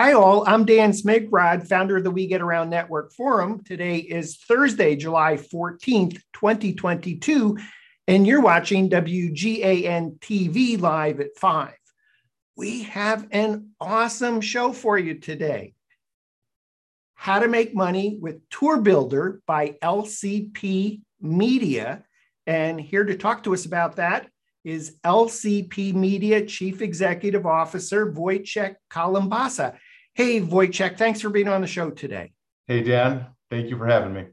Hi, all. I'm Dan Smigrod, founder of the We Get Around Network Forum. Today is Thursday, July 14th, 2022, and you're watching WGAN TV live at 5. We have an awesome show for you today. How to Make Money with Tour Builder by LCP Media. And here to talk to us about that is LCP Media Chief Executive Officer Wojciech Kalembasa. Hey, Wojciech, thanks for being on the show today. Hey, Dan, thank you for having me.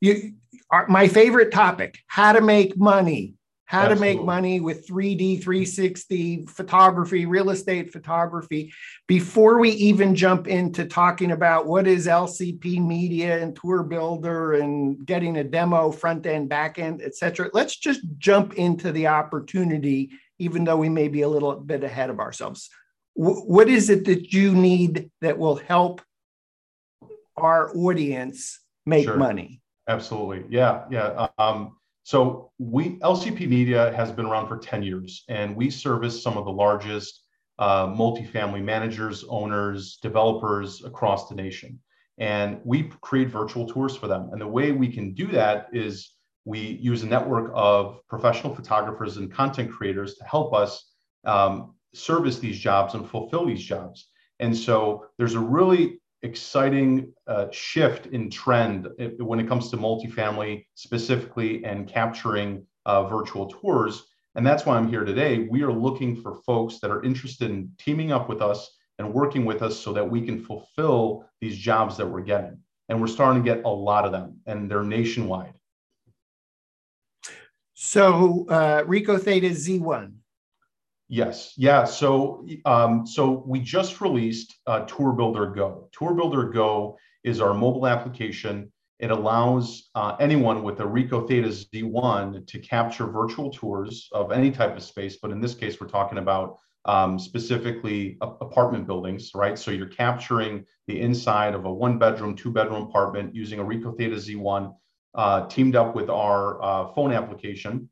You are my favorite topic: how to make money. How Absolutely. to make money with 3D, 360 photography, real estate photography. Before we even jump into talking about what is LCP media and tour builder and getting a demo front end, back end, etc., let's just jump into the opportunity, even though we may be a little bit ahead of ourselves what is it that you need that will help our audience make sure. money? Absolutely. Yeah. Yeah. Um, so we LCP Media has been around for 10 years and we service some of the largest uh, multifamily managers, owners, developers across the nation. And we create virtual tours for them. And the way we can do that is we use a network of professional photographers and content creators to help us um, service these jobs and fulfill these jobs. And so there's a really exciting uh, shift in trend when it comes to multifamily specifically and capturing uh, virtual tours. And that's why I'm here today. We are looking for folks that are interested in teaming up with us and working with us so that we can fulfill these jobs that we're getting. And we're starting to get a lot of them, and they're nationwide. So, uh, Ricoh Theta Z1, Yes, yeah. So, um, so we just released uh, Tour Builder Go. Tour Builder Go is our mobile application. It allows uh, anyone with a Ricoh Theta Z1 to capture virtual tours of any type of space, but in this case, we're talking about um, specifically apartment buildings, right? So you're capturing the inside of a one bedroom, two bedroom apartment using a Ricoh Theta Z1 uh, teamed up with our uh, phone application.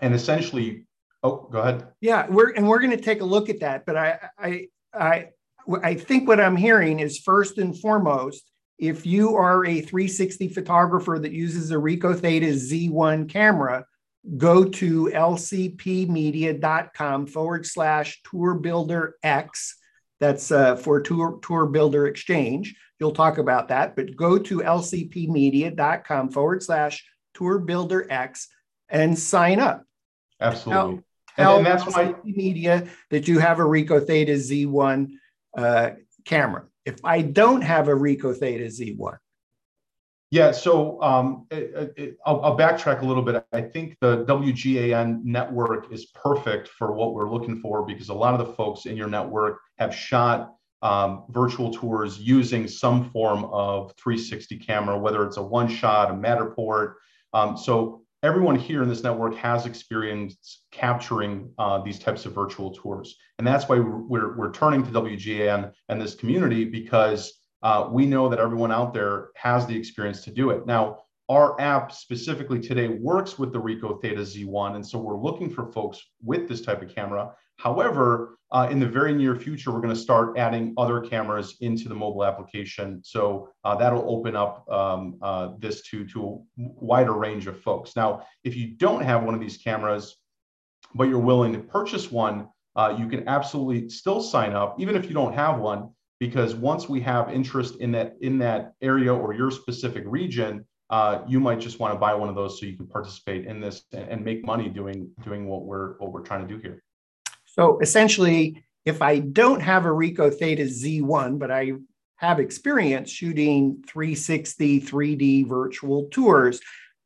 And essentially, Oh, go ahead. Yeah, we're and we're going to take a look at that. But I, I, I, I think what I'm hearing is first and foremost, if you are a 360 photographer that uses a Ricoh Theta Z1 camera, go to lcpmedia.com forward slash tour builder X. That's uh, for tour, tour builder exchange. You'll talk about that, but go to lcpmedia.com forward slash tour builder X and sign up. Absolutely. Now, and, and that's why media that you have a Ricoh Theta Z1 uh, camera. If I don't have a Ricoh Theta Z1, yeah, so um, it, it, I'll, I'll, backtrack a little bit. I think the WGAN network is perfect for what we're looking for because a lot of the folks in your network have shot um, virtual tours using some form of 360 camera, whether it's a one shot, a Matterport. Um, so everyone here in this network has experience capturing uh, these types of virtual tours. And that's why we're, we're turning to WGAN and this community because uh, we know that everyone out there has the experience to do it. Now, our app specifically today works with the Ricoh Theta Z1. And so we're looking for folks with this type of camera. However, uh, in the very near future, we're going to start adding other cameras into the mobile application. So uh, that'll open up um, uh, this to, to a wider range of folks. Now, if you don't have one of these cameras, but you're willing to purchase one, uh, you can absolutely still sign up, even if you don't have one, because once we have interest in that in that area or your specific region, uh, you might just want to buy one of those so you can participate in this and, and make money doing doing what we're what we're trying to do here. So essentially, if I don't have a Ricoh Theta Z1, but I have experience shooting 360 3D virtual tours,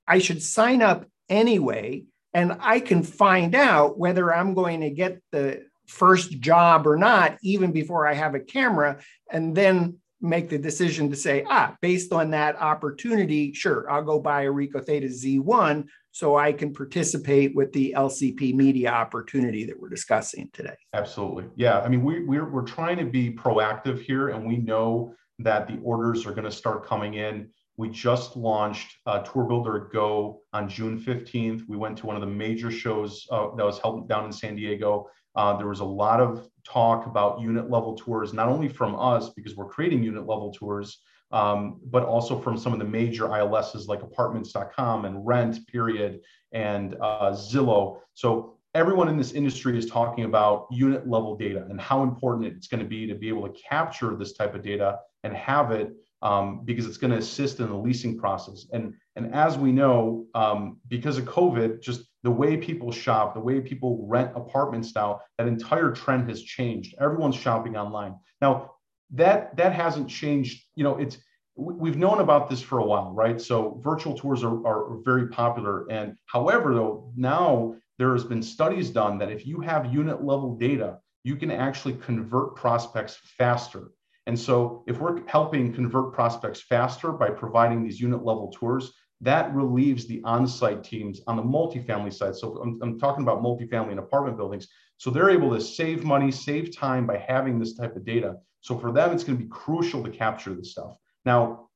I should sign up anyway, and I can find out whether I'm going to get the first job or not, even before I have a camera, and then make the decision to say, ah, based on that opportunity, sure, I'll go buy a Ricoh Theta Z1 so I can participate with the LCP media opportunity that we're discussing today. Absolutely. Yeah. I mean, we, we're, we're trying to be proactive here, and we know that the orders are going to start coming in. We just launched uh, Tour Builder Go on June 15th. We went to one of the major shows uh, that was held down in San Diego. Uh, there was a lot of talk about unit level tours, not only from us because we're creating unit level tours, um, but also from some of the major ILSs like apartments.com and rent period and uh, Zillow. So everyone in this industry is talking about unit level data and how important it's going to be to be able to capture this type of data and have it um, because it's going to assist in the leasing process. And, and as we know, um, because of COVID, just the way people shop, the way people rent apartments now, that entire trend has changed. Everyone's shopping online. Now, that that hasn't changed. You know, it's we've known about this for a while, right? So virtual tours are, are very popular. And however, though, now there has been studies done that if you have unit level data, you can actually convert prospects faster. And so if we're helping convert prospects faster by providing these unit level tours, that relieves the on-site teams on the multifamily side. So I'm, I'm, talking about multifamily and apartment buildings. So they're able to save money, save time by having this type of data. So for them, it's going to be crucial to capture this stuff. Now,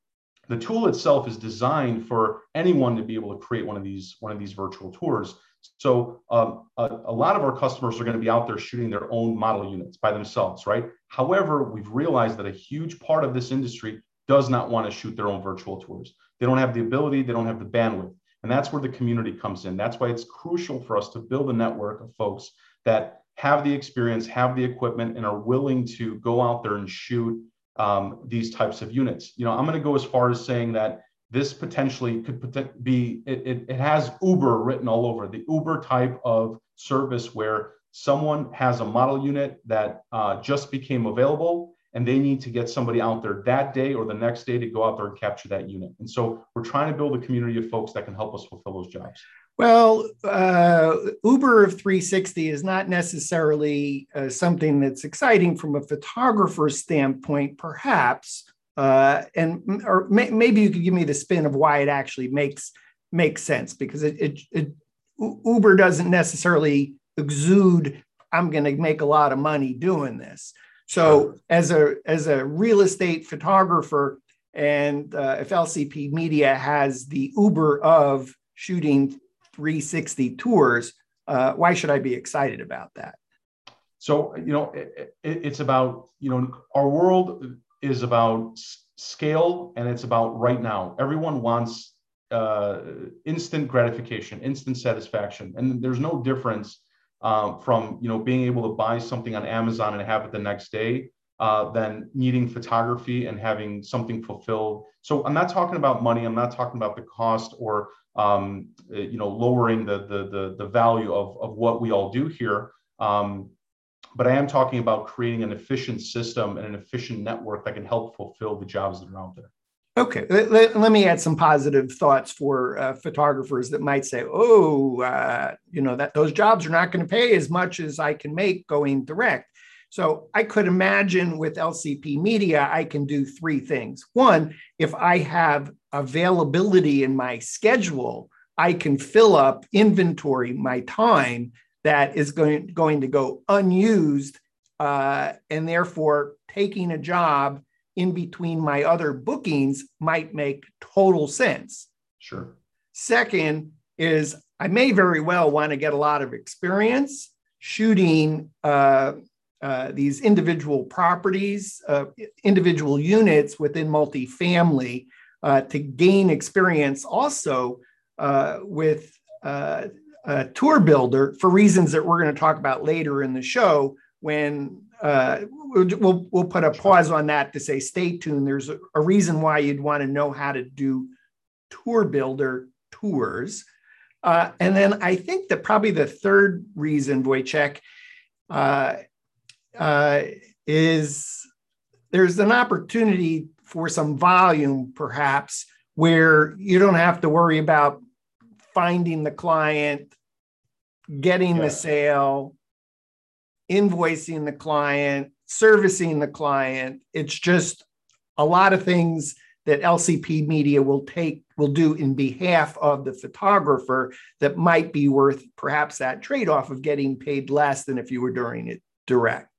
the tool itself is designed for anyone to be able to create one of these one of these virtual tours. So um, a, a, lot of our customers are going to be out there shooting their own model units by themselves, right? However, we've realized that a huge part of this industry does not want to shoot their own virtual tours. They don't have the ability, they don't have the bandwidth. And that's where the community comes in. That's why it's crucial for us to build a network of folks that have the experience, have the equipment, and are willing to go out there and shoot um, these types of units. You know, I'm going to go as far as saying that this potentially could be, it, it, it has Uber written all over the Uber type of service where someone has a model unit that uh, just became available and they need to get somebody out there that day or the next day to go out there and capture that unit. And so we're trying to build a community of folks that can help us fulfill those jobs. Well, uh, Uber of 360 is not necessarily uh, something that's exciting from a photographer's standpoint, perhaps. Uh, and or may, maybe you could give me the spin of why it actually makes makes sense because it, it, it Uber doesn't necessarily exude I'm going to make a lot of money doing this. So as a as a real estate photographer, and uh, if LCP Media has the Uber of shooting 360 tours, uh, why should I be excited about that? So you know, it, it, it's about you know our world is about scale and it's about right now. Everyone wants uh, instant gratification, instant satisfaction, and there's no difference um, from you know being able to buy something on Amazon and have it the next day uh, than needing photography and having something fulfilled. So I'm not talking about money. I'm not talking about the cost or um, you know lowering the, the the the value of of what we all do here. Um, but I am talking about creating an efficient system and an efficient network that can help fulfill the jobs that are out there. Okay, let, let, me add some positive thoughts for uh, photographers that might say, "Oh, uh, you know that those jobs are not going to pay as much as I can make going direct." So I could imagine with LCP Media, I can do three things. One, if I have availability in my schedule, I can fill up inventory, my time that is going, going to go unused, uh, and therefore taking a job in between my other bookings might make total sense. Sure. Second is I may very well want to get a lot of experience shooting uh, uh, these individual properties, uh, individual units within multifamily uh, to gain experience also uh, with uh, a tour builder for reasons that we're going to talk about later in the show when uh, we'll, we'll put a pause on that to say stay tuned. There's a, a reason why you'd want to know how to do tour builder tours. Uh, and then I think that probably the third reason, Wojciech, uh, uh, is there's an opportunity for some volume, perhaps, where you don't have to worry about finding the client, getting yeah. the sale, invoicing the client, servicing the client. It's just a lot of things that LCP Media will take will do in behalf of the photographer that might be worth perhaps that trade-off of getting paid less than if you were doing it direct.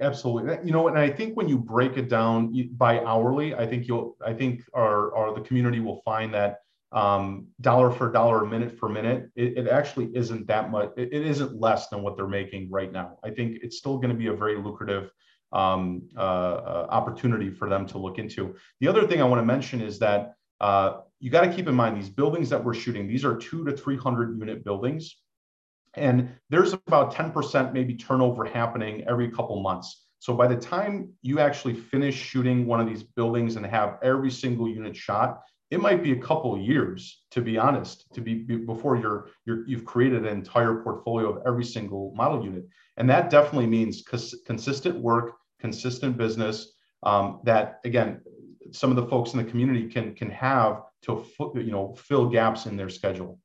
Absolutely. You know, and I think when you break it down by hourly, I think you'll I think our, our the community will find that um, dollar for dollar, minute for minute, it, it actually isn't that much. It, it isn't less than what they're making right now. I think it's still going to be a very lucrative um, uh, uh, opportunity for them to look into. The other thing I want to mention is that uh, you got to keep in mind these buildings that we're shooting. These are two to three hundred unit buildings, and there's about ten percent maybe turnover happening every couple months. So by the time you actually finish shooting one of these buildings and have every single unit shot, it might be a couple years to be honest to be, be before you're, you're you've created an entire portfolio of every single model unit and that definitely means cons- consistent work consistent business um, that again some of the folks in the community can can have to you know fill gaps in their schedule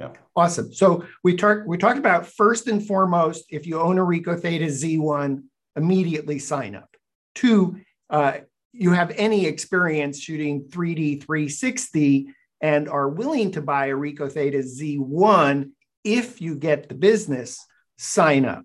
yeah awesome so we talked we talked about first and foremost if you own a ricoh theta z1 immediately sign up two uh, you have any experience shooting 3D 360 and are willing to buy a Ricoh Theta Z1 if you get the business, sign up.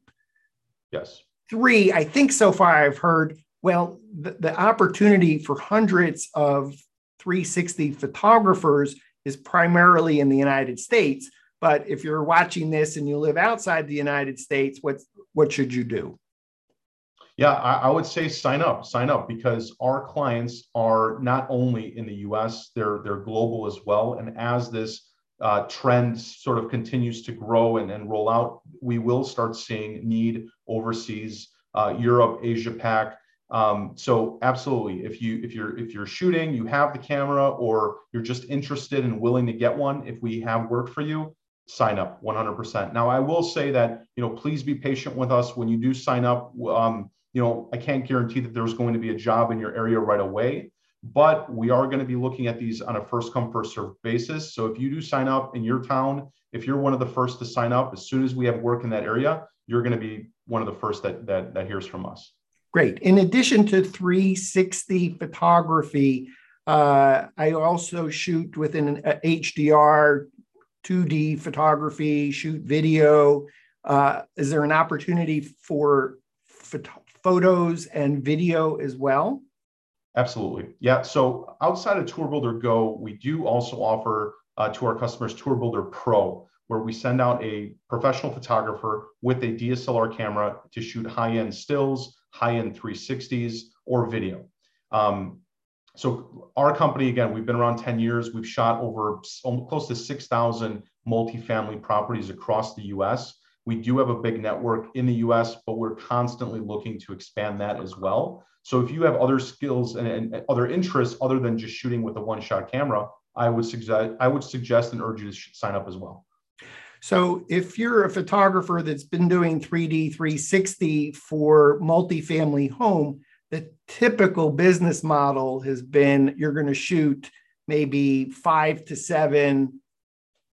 Yes. Three, I think so far I've heard, well, the, the opportunity for hundreds of 360 photographers is primarily in the United States. But if you're watching this and you live outside the United States, what's, what should you do? Yeah, I, I, would say sign up, sign up because our clients are not only in the U.S., they're they're global as well. And as this uh, trend sort of continues to grow and, and roll out, we will start seeing need overseas, uh, Europe, Asia Pac. Um, so absolutely, if you if you're if you're shooting, you have the camera, or you're just interested and willing to get one, if we have work for you, sign up 100%. Now, I will say that you know please be patient with us when you do sign up. Um, you know, I can't guarantee that there's going to be a job in your area right away, but we are going to be looking at these on a first come, first serve basis. So if you do sign up in your town, if you're one of the first to sign up, as soon as we have work in that area, you're going to be one of the first that, that, that hears from us. Great. In addition to 360 photography, uh, I also shoot with an HDR, 2D photography, shoot video. Uh, is there an opportunity for photo- photos and video as well? Absolutely. Yeah. So outside of Tour Builder Go, we do also offer uh, to our customers Tour Builder Pro, where we send out a professional photographer with a DSLR camera to shoot high end stills, high end 360s, or video. Um, so our company, again, we've been around 10 years. We've shot over close to 6,000 multifamily properties across the US. We do have a big network in the US, but we're constantly looking to expand that as well. So if you have other skills and, and other interests other than just shooting with a one-shot camera, I would suggest I would suggest and urge you to sign up as well. So if you're a photographer that's been doing 3D 360 for multifamily home, the typical business model has been you're going to shoot maybe five to seven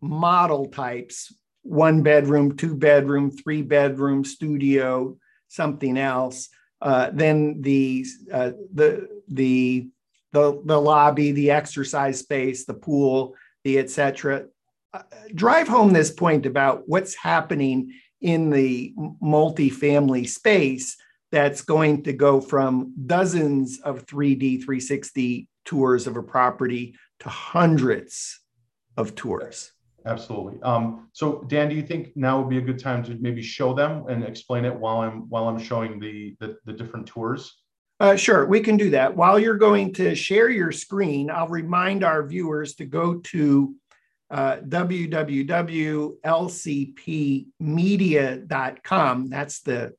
model types one bedroom, two bedroom, three bedroom studio, something else. Uh, then the, uh, the the the the lobby, the exercise space, the pool, the etc. Uh, drive home this point about what's happening in the multifamily space that's going to go from dozens of 3D 360 tours of a property to hundreds of tours. Absolutely. Um, so Dan, do you think now would be a good time to maybe show them and explain it while I'm while I'm showing the the, the different tours? Uh, sure, we can do that. While you're going to share your screen, I'll remind our viewers to go to uh, www.lcpmedia.com. That's the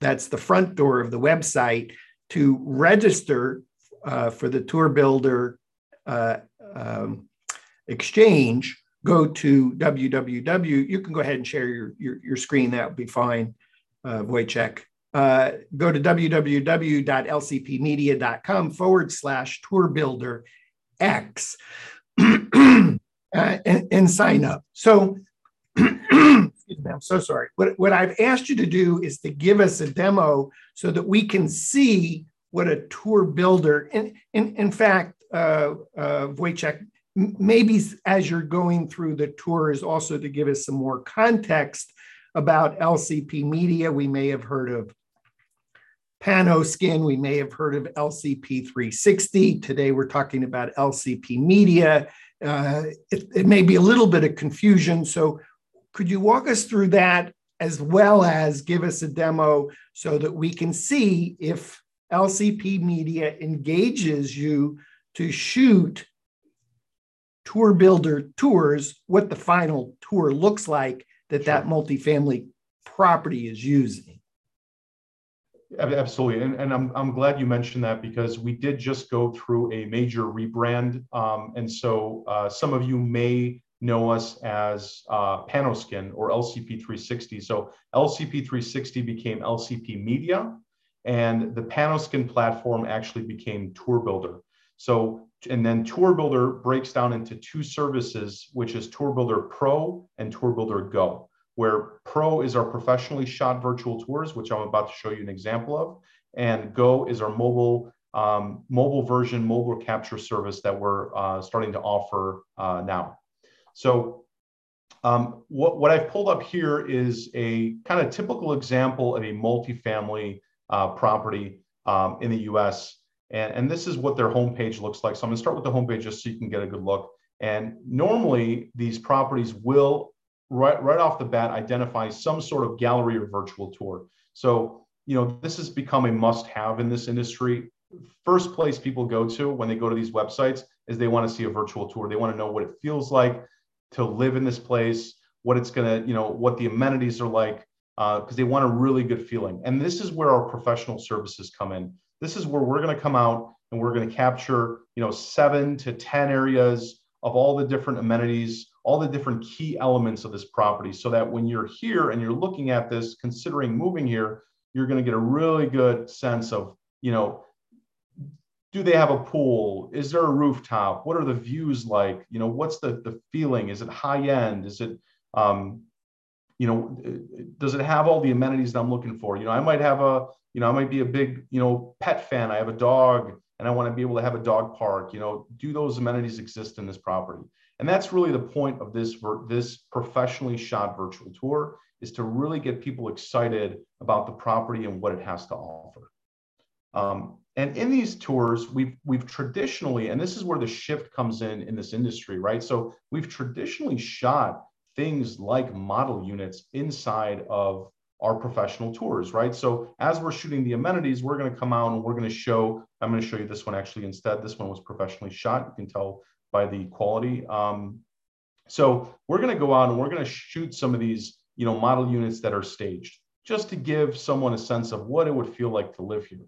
that's the front door of the website to register uh, for the Tour Builder uh, um, exchange go to www. You can go ahead and share your, your, your screen. That would be fine, uh, Wojciech. Uh, go to www.lcpmedia.com forward slash tour builder X uh, and, and, sign up. So, excuse me, I'm so sorry. What, what I've asked you to do is to give us a demo so that we can see what a tour builder, and in, in fact, uh, uh, Wojciech, maybe as you're going through the tour is also to give us some more context about LCP media. We may have heard of Panoskin. We may have heard of LCP 360. Today we're talking about LCP Media. Uh, it, it may be a little bit of confusion. So, could you walk us through that as well as give us a demo so that we can see if LCP Media engages you to shoot tour builder tours, what the final tour looks like that sure. that multifamily property is using. Absolutely. And, and I'm, I'm glad you mentioned that because we did just go through a major rebrand. Um, and so uh, some of you may know us as uh, Panoskin or LCP 360. So LCP 360 became LCP Media, and the Panoskin platform actually became Tour Builder. So, and then Tour Builder breaks down into two services, which is Tour Builder Pro and Tour Builder Go, where Pro is our professionally shot virtual tours, which I'm about to show you an example of, and Go is our mobile um, mobile version, mobile capture service that we're uh, starting to offer uh, now. So um, what, what I've pulled up here is a kind of typical example of a multifamily uh, property um, in the US. And, and this is what their homepage looks like. So I'm gonna start with the homepage just so you can get a good look. And normally these properties will right, right off the bat identify some sort of gallery or virtual tour. So, you know, this has become a must have in this industry. First place people go to when they go to these websites is they want to see a virtual tour. They want to know what it feels like to live in this place, what it's going to, you know, what the amenities are like, because uh, they want a really good feeling. And this is where our professional services come in. This is where we're going to come out and we're going to capture, you know, seven to 10 areas of all the different amenities, all the different key elements of this property so that when you're here and you're looking at this, considering moving here, you're going to get a really good sense of, you know, do they have a pool? Is there a rooftop? What are the views like? You know, what's the, the feeling? Is it high end? Is it, um, you know, does it have all the amenities that I'm looking for? You know, I might have a, you know, I might be a big, you know, pet fan. I have a dog and I want to be able to have a dog park. You know, do those amenities exist in this property? And that's really the point of this this professionally shot virtual tour is to really get people excited about the property and what it has to offer. Um, and in these tours, we've we've traditionally, and this is where the shift comes in in this industry, right? So we've traditionally shot things like model units inside of our professional tours, right? So as we're shooting the amenities, we're going to come out and we're going to show. I'm going to show you this one actually instead. This one was professionally shot. You can tell by the quality. Um, so we're going to go out and we're going to shoot some of these, you know, model units that are staged, just to give someone a sense of what it would feel like to live here.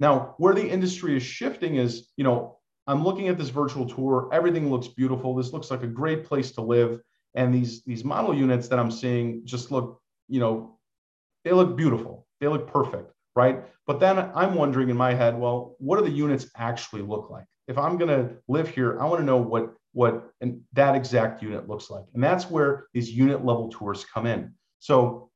Now, where the industry is shifting is, you know, I'm looking at this virtual tour. Everything looks beautiful. This looks like a great place to live. And these these model units that I'm seeing just look you know, they look beautiful, they look perfect, right? But then I'm wondering in my head, well, what do the units actually look like? If I'm going to live here, I want to know what what that exact unit looks like, and that's where these unit level tours come in. So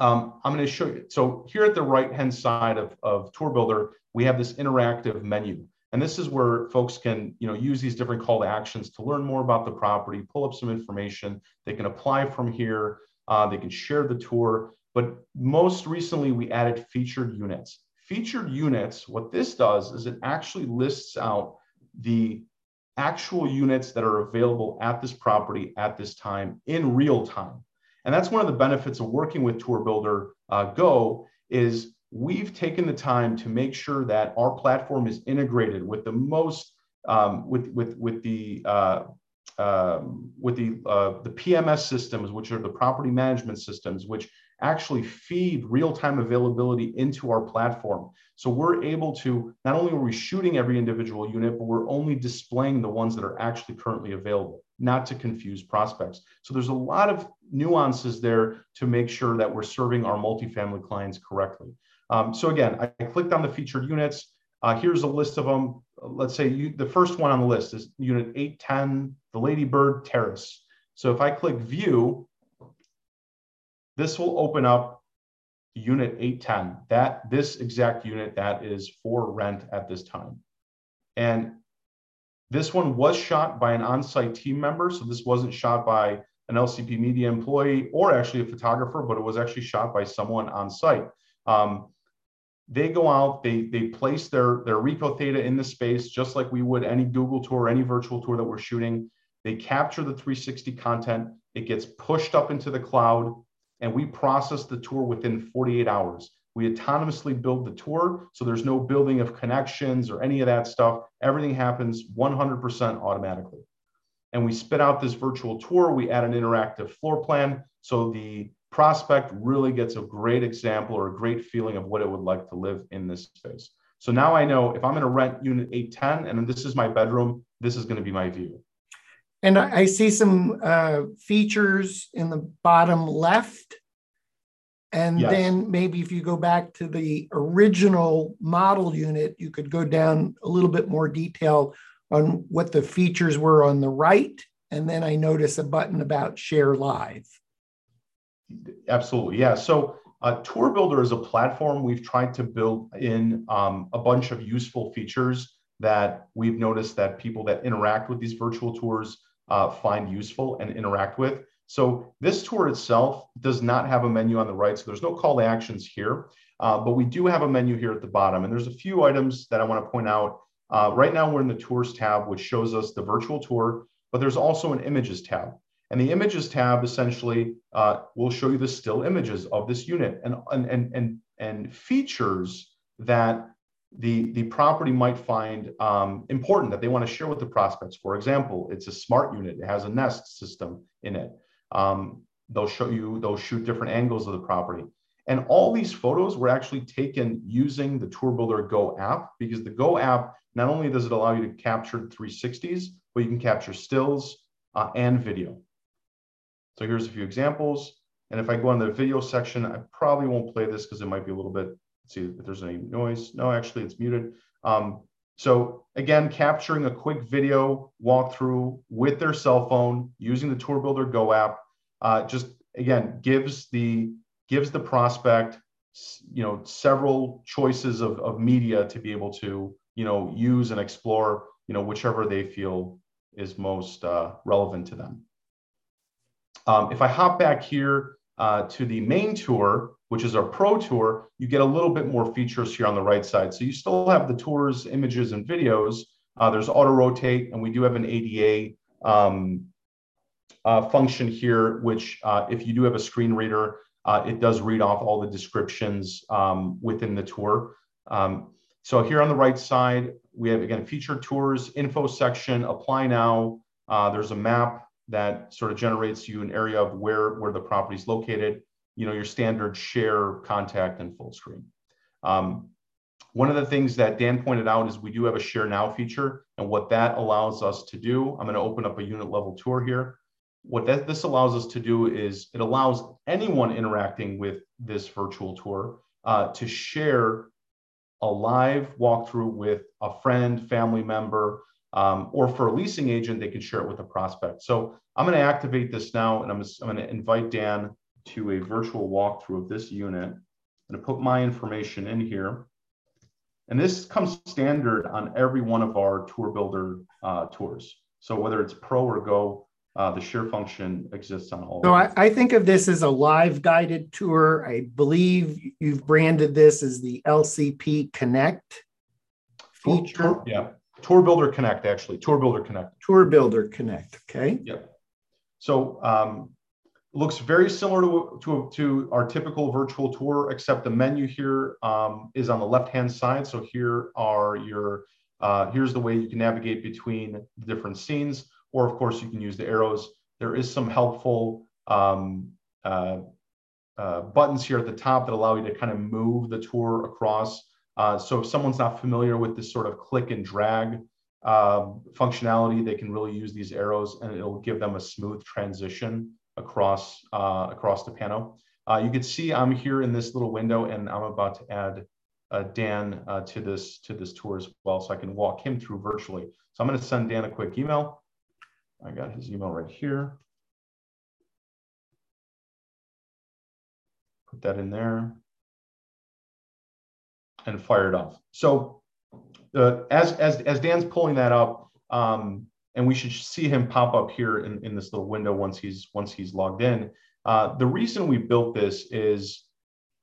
um, I'm going to show you. So here at the right hand side of, of Tour Builder, we have this interactive menu. And this is where folks can, you know, use these different call to actions to learn more about the property, pull up some information. They can apply from here. Uh, they can share the tour. But most recently, we added featured units. Featured units, what this does is it actually lists out the actual units that are available at this property at this time in real time. And that's one of the benefits of working with Tour Builder uh, Go is we've taken the time to make sure that our platform is integrated with the most um, with with with the uh, um, with the, uh, the PMS systems, which are the property management systems, which actually feed real-time availability into our platform. So we're able to, not only are we shooting every individual unit, but we're only displaying the ones that are actually currently available, not to confuse prospects. So there's a lot of nuances there to make sure that we're serving our multifamily clients correctly. Um, so again, I, clicked on the featured units. Uh, here's a list of them. Let's say you, the first one on the list is unit 810, the Ladybird Terrace. So if I click view, this will open up unit 810. That this exact unit that is for rent at this time. And this one was shot by an on-site team member. So this wasn't shot by an LCP media employee or actually a photographer, but it was actually shot by someone on site. Um, they go out, they they place their their Ricoh Theta in the space just like we would any Google tour, any virtual tour that we're shooting. They capture the 360 content, it gets pushed up into the cloud, and we process the tour within 48 hours. We autonomously build the tour, so there's no building of connections or any of that stuff. Everything happens 100% automatically. And we spit out this virtual tour. We add an interactive floor plan, so the prospect really gets a great example or a great feeling of what it would like to live in this space. So now I know if I'm going to rent unit 810 and this is my bedroom, this is going to be my view. And I see some uh, features in the bottom left. And yes. then maybe if you go back to the original model unit, you could go down a little bit more detail on what the features were on the right. And then I notice a button about share live. Absolutely. Yeah. So uh, Tour Builder is a platform we've tried to build in um, a bunch of useful features that we've noticed that people that interact with these virtual tours uh, find useful and interact with. So this tour itself does not have a menu on the right, so there's no call to actions here, uh, but we do have a menu here at the bottom. And there's a few items that I want to point out. Uh, right now we're in the tours tab, which shows us the virtual tour, but there's also an images tab. And the images tab essentially uh, will show you the still images of this unit and, and, and, and features that the, the property might find um, important that they want to share with the prospects. For example, it's a smart unit. It has a nest system in it. Um, they'll show you, they'll shoot different angles of the property. And all these photos were actually taken using the Tour Builder Go app because the Go app, not only does it allow you to capture 360s, but you can capture stills uh, and video. So here's a few examples. And if I go on the video section, I probably won't play this because it might be a little bit, see if there's any noise. No, actually it's muted. Um, so again, capturing a quick video walkthrough with their cell phone using the Tour Builder Go app, uh, just again, gives the, gives the prospect, you know, several choices of, of media to be able to, you know, use and explore, you know, whichever they feel is most uh, relevant to them. Um, if I hop back here uh, to the main tour, which is our pro tour, you get a little bit more features here on the right side. So you still have the tours, images, and videos. Uh, there's auto rotate, and we do have an ADA um, uh, function here, which uh, if you do have a screen reader, uh, it does read off all the descriptions um, within the tour. Um, so here on the right side, we have again featured tours, info section, apply now. Uh, there's a map that sort of generates you an area of where, where the property is located, you know, your standard share, contact, and full screen. Um, one of the things that Dan pointed out is we do have a share now feature. And what that allows us to do, I'm going to open up a unit level tour here. What that, this allows us to do is it allows anyone interacting with this virtual tour uh, to share a live walkthrough with a friend, family member, um, or for a leasing agent, they can share it with a prospect. So I'm going to activate this now, and I'm, I'm going to invite Dan to a virtual walkthrough of this unit. I'm to put my information in here. And this comes standard on every one of our tour builder uh, tours. So whether it's pro or go, uh, the share function exists on all. So I, I, think of this as a live guided tour. I believe you've branded this as the LCP Connect feature. yeah, Tour Builder Connect, actually. Tour Builder Connect. Tour Builder Connect. Okay. Yep. So um, looks very similar to, to, to, our typical virtual tour, except the menu here um, is on the left-hand side. So here are your, uh, here's the way you can navigate between the different scenes, or of course you can use the arrows. There is some helpful um, uh, uh, buttons here at the top that allow you to kind of move the tour across uh, so if someone's not familiar with this sort of click and drag uh, functionality, they can really use these arrows and it'll give them a smooth transition across, uh, across the panel. Uh, you can see I'm here in this little window and I'm about to add uh, Dan uh, to, this, to this tour as well so I can walk him through virtually. So I'm gonna send Dan a quick email. I got his email right here. Put that in there and fire it off. So uh, as, as, as Dan's pulling that up, um, and we should see him pop up here in, in this little window once he's once he's logged in. Uh, the reason we built this is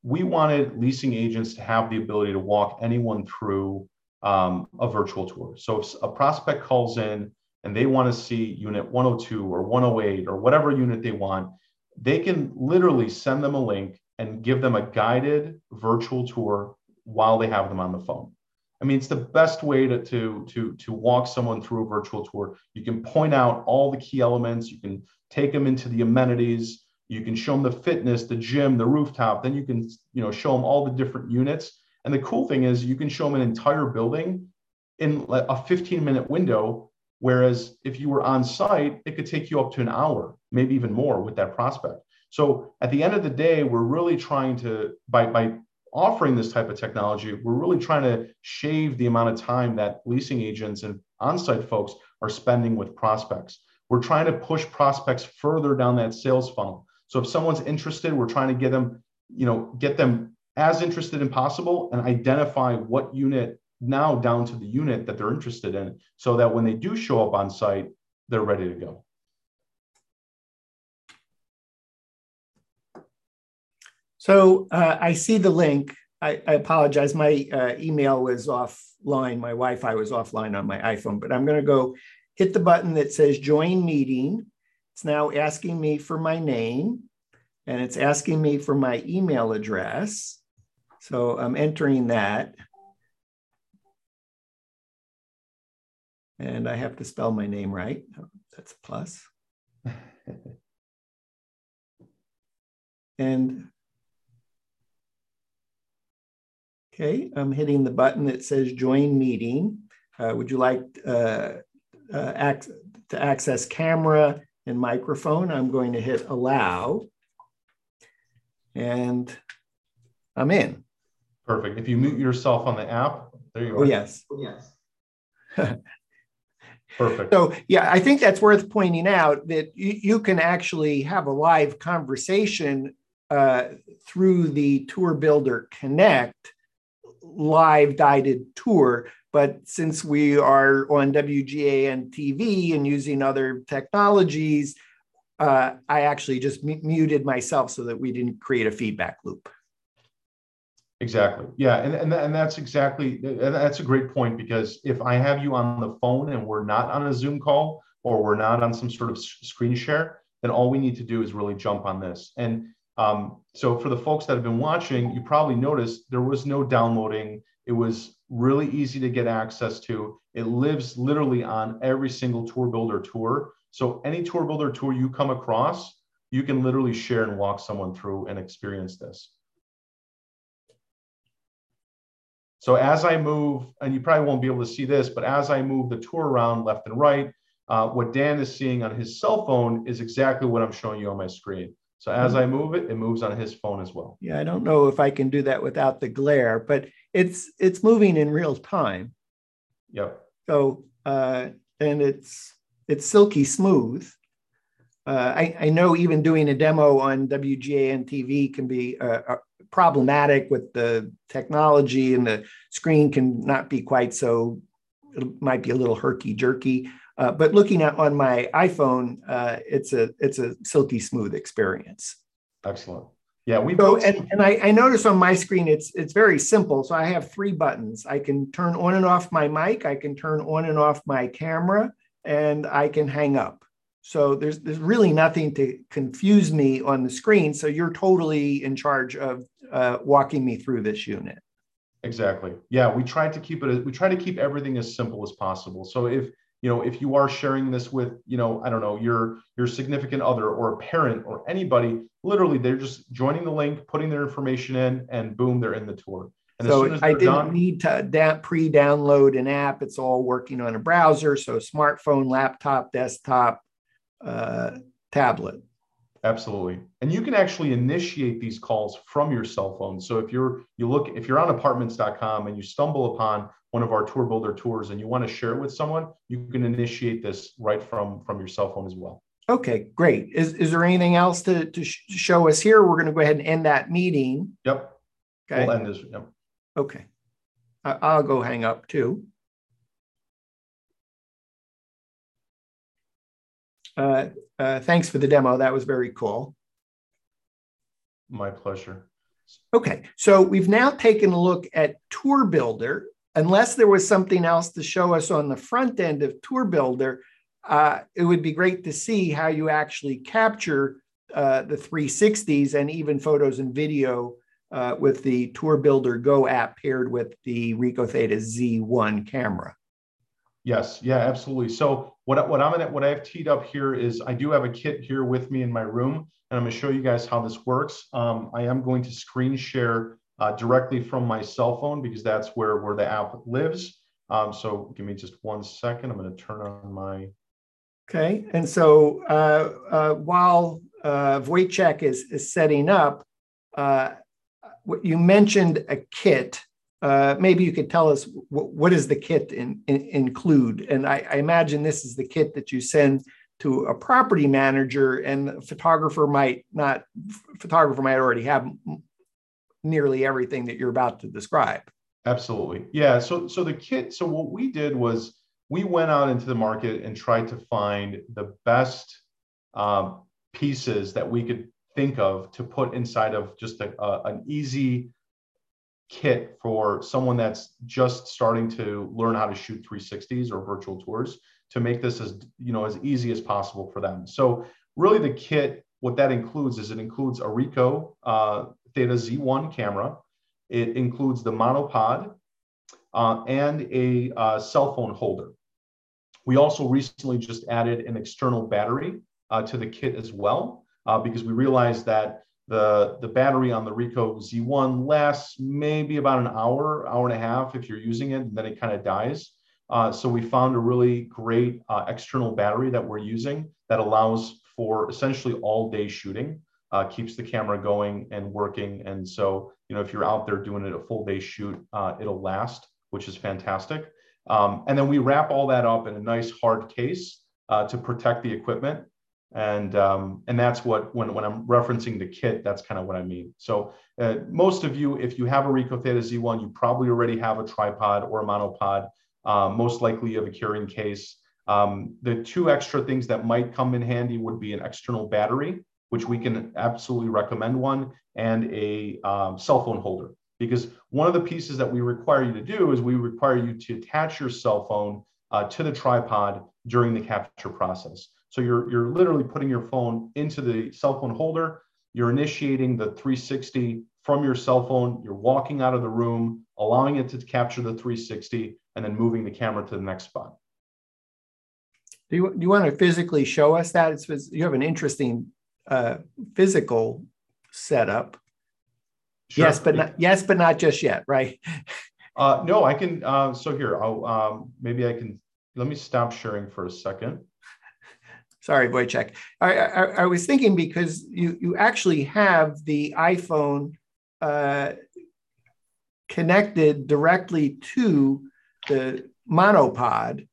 we wanted leasing agents to have the ability to walk anyone through um, a virtual tour. So if a prospect calls in and they want to see unit 102 or 108 or whatever unit they want, they can literally send them a link and give them a guided virtual tour while they have them on the phone. I mean, it's the best way to, to, to, to walk someone through a virtual tour. You can point out all the key elements, you can take them into the amenities, you can show them the fitness, the gym, the rooftop, then you can you know, show them all the different units. And the cool thing is you can show them an entire building in a 15 minute window. Whereas if you were on site, it could take you up to an hour, maybe even more with that prospect. So at the end of the day, we're really trying to, by, by offering this type of technology, we're really trying to shave the amount of time that leasing agents and on-site folks are spending with prospects. We're trying to push prospects further down that sales funnel. So if someone's interested, we're trying to get them, you know, get them as interested as possible and identify what unit now down to the unit that they're interested in so that when they do show up on site, they're ready to go. So uh, I see the link. I, I apologize. My uh, email was offline. My Wi Fi was offline on my iPhone, but I'm going to go hit the button that says join meeting. It's now asking me for my name and it's asking me for my email address. So I'm entering that. And I have to spell my name right. That's a plus. and Okay, I'm hitting the button that says join meeting. Uh, would you like uh, uh, ac to access camera and microphone? I'm going to hit allow and I'm in. Perfect. If you mute yourself on the app, there you oh, are. Oh, yes. Oh, yes. Perfect. So, yeah, I think that's worth pointing out that you, you can actually have a live conversation uh, through the Tour Builder Connect live guided tour. But since we are on WGAN TV and using other technologies, uh, I actually just m- muted myself so that we didn't create a feedback loop. Exactly. Yeah, and, and and that's exactly that's a great point because if I have you on the phone and we're not on a Zoom call or we're not on some sort of screen share, then all we need to do is really jump on this. And um, so for the folks that have been watching, you probably noticed there was no downloading. It was really easy to get access to. It lives literally on every single tour builder tour. So any tour builder tour you come across, you can literally share and walk someone through and experience this. So as I move, and you probably won't be able to see this, but as I move the tour around left and right, uh, what Dan is seeing on his cell phone is exactly what I'm showing you on my screen. So as I move it, it moves on his phone as well. Yeah, I don't know if I can do that without the glare, but it's it's moving in real time. Yep. So uh, and it's it's silky smooth. Uh, I, I know even doing a demo on WGAN TV can be uh, uh, problematic with the technology and the screen can not be quite so, it might be a little herky jerky. Uh, but looking at on my iPhone, uh, it's a it's a silky smooth experience. Excellent. Yeah, we so and, and I, I notice on my screen it's it's very simple. So I have three buttons. I can turn on and off my mic. I can turn on and off my camera, and I can hang up. So there's there's really nothing to confuse me on the screen. So you're totally in charge of uh, walking me through this unit. Exactly. Yeah, we try to keep it. We try to keep everything as simple as possible. So if you know if you are sharing this with you know i don't know your your significant other or a parent or anybody literally they're just joining the link putting their information in and boom they're in the tour. And so i didn't done, need to da- pre-download an app. It's all working on a browser. So smartphone laptop desktop uh, tablet. Absolutely. And you can actually initiate these calls from your cell phone. So if you're you look if you're on apartments.com and you stumble upon one of our tour builder tours and you want to share it with someone, you can initiate this right from from your cell phone as well. Okay, great. Is, is there anything else to, to sh- show us here? We're going to go ahead and end that meeting. Yep. Okay. We'll end this. Yep. Okay. I, I'll go hang up too. Uh, uh, thanks for the demo. That was very cool. My pleasure. Okay, so we've now taken a look at Tour Builder. Unless there was something else to show us on the front end of Tour Builder, uh, it would be great to see how you actually capture uh, the 360s and even photos and video uh, with the Tour Builder Go app paired with the Ricoh Theta Z1 camera. Yes, yeah, absolutely. So what, what I'm gonna, what I have teed up here is I do have a kit here with me in my room, and I'm gonna show you guys how this works. Um, I am going to screen share uh, directly from my cell phone because that's where, where the app lives. Um, so give me just one second. I'm gonna turn on my. Okay, and so uh, uh, while uh, Wojciech is, is setting up, uh, you mentioned a kit uh, maybe you could tell us w- what does the kit in, in, include? And I, I, imagine this is the kit that you send to a property manager, and photographer might not. Photographer might already have nearly everything that you're about to describe. Absolutely, yeah. So so the kit. So what we did was we went out into the market and tried to find the best um, pieces that we could think of to put inside of just a, a, an easy kit for someone that's just starting to learn how to shoot 360s or virtual tours to make this as you know as easy as possible for them so really the kit what that includes is it includes a Ricoh uh, theta z1 camera. It includes the monopod uh, and a uh, cell phone holder. We also recently just added an external battery uh, to the kit as well uh, because we realized that the, the battery on the Ricoh Z1 lasts maybe about an hour, hour and a half if you're using it, and then it kind of dies. Uh, so we found a really great uh, external battery that we're using that allows for essentially all day shooting, uh, keeps the camera going and working. And so, you know, if you're out there doing it a full day shoot, uh, it'll last, which is fantastic. Um, and then we wrap all that up in a nice hard case uh, to protect the equipment and um, and that's what when, when i'm referencing the kit that's kind of what i mean so uh, most of you if you have a ricoh theta z1 you probably already have a tripod or a monopod uh, most likely you have a carrying case um, the two extra things that might come in handy would be an external battery which we can absolutely recommend one and a um, cell phone holder because one of the pieces that we require you to do is we require you to attach your cell phone uh, to the tripod during the capture process so you're, you're literally putting your phone into the cell phone holder. You're initiating the 360 from your cell phone. You're walking out of the room, allowing it to capture the 360, and then moving the camera to the next spot. Do you, do you want to physically show us that? It's, you have an interesting uh, physical setup. Sure. Yes, but not, yes, but not just yet, right? Uh, no, I can. Uh, so here, I'll um, maybe I can. Let me stop sharing for a second. Sorry, Wojciech. I, I, I, was thinking because you, you actually have the iPhone uh, connected directly to the monopod.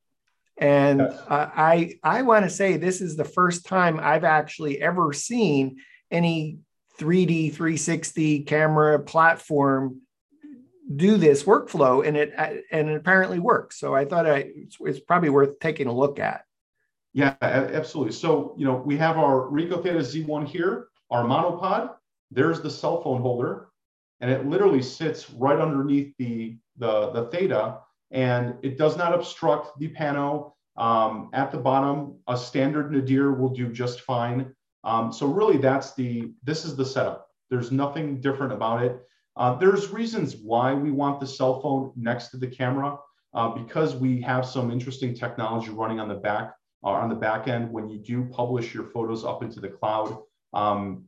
And yes. uh, I, I want to say this is the first time I've actually ever seen any 3D 360 camera platform do this workflow and it and it apparently works. So I thought I, it's, it's probably worth taking a look at. Yeah, absolutely. So, you know, we have our Ricoh Theta Z1 here, our monopod. There's the cell phone holder, and it literally sits right underneath the, the, the Theta, and it does not obstruct the pano. Um, at the bottom, a standard nadir will do just fine. Um, so really that's the, this is the setup. There's nothing different about it. Uh, there's reasons why we want the cell phone next to the camera uh, because we have some interesting technology running on the back uh, on the back end, when you do publish your photos up into the cloud, um,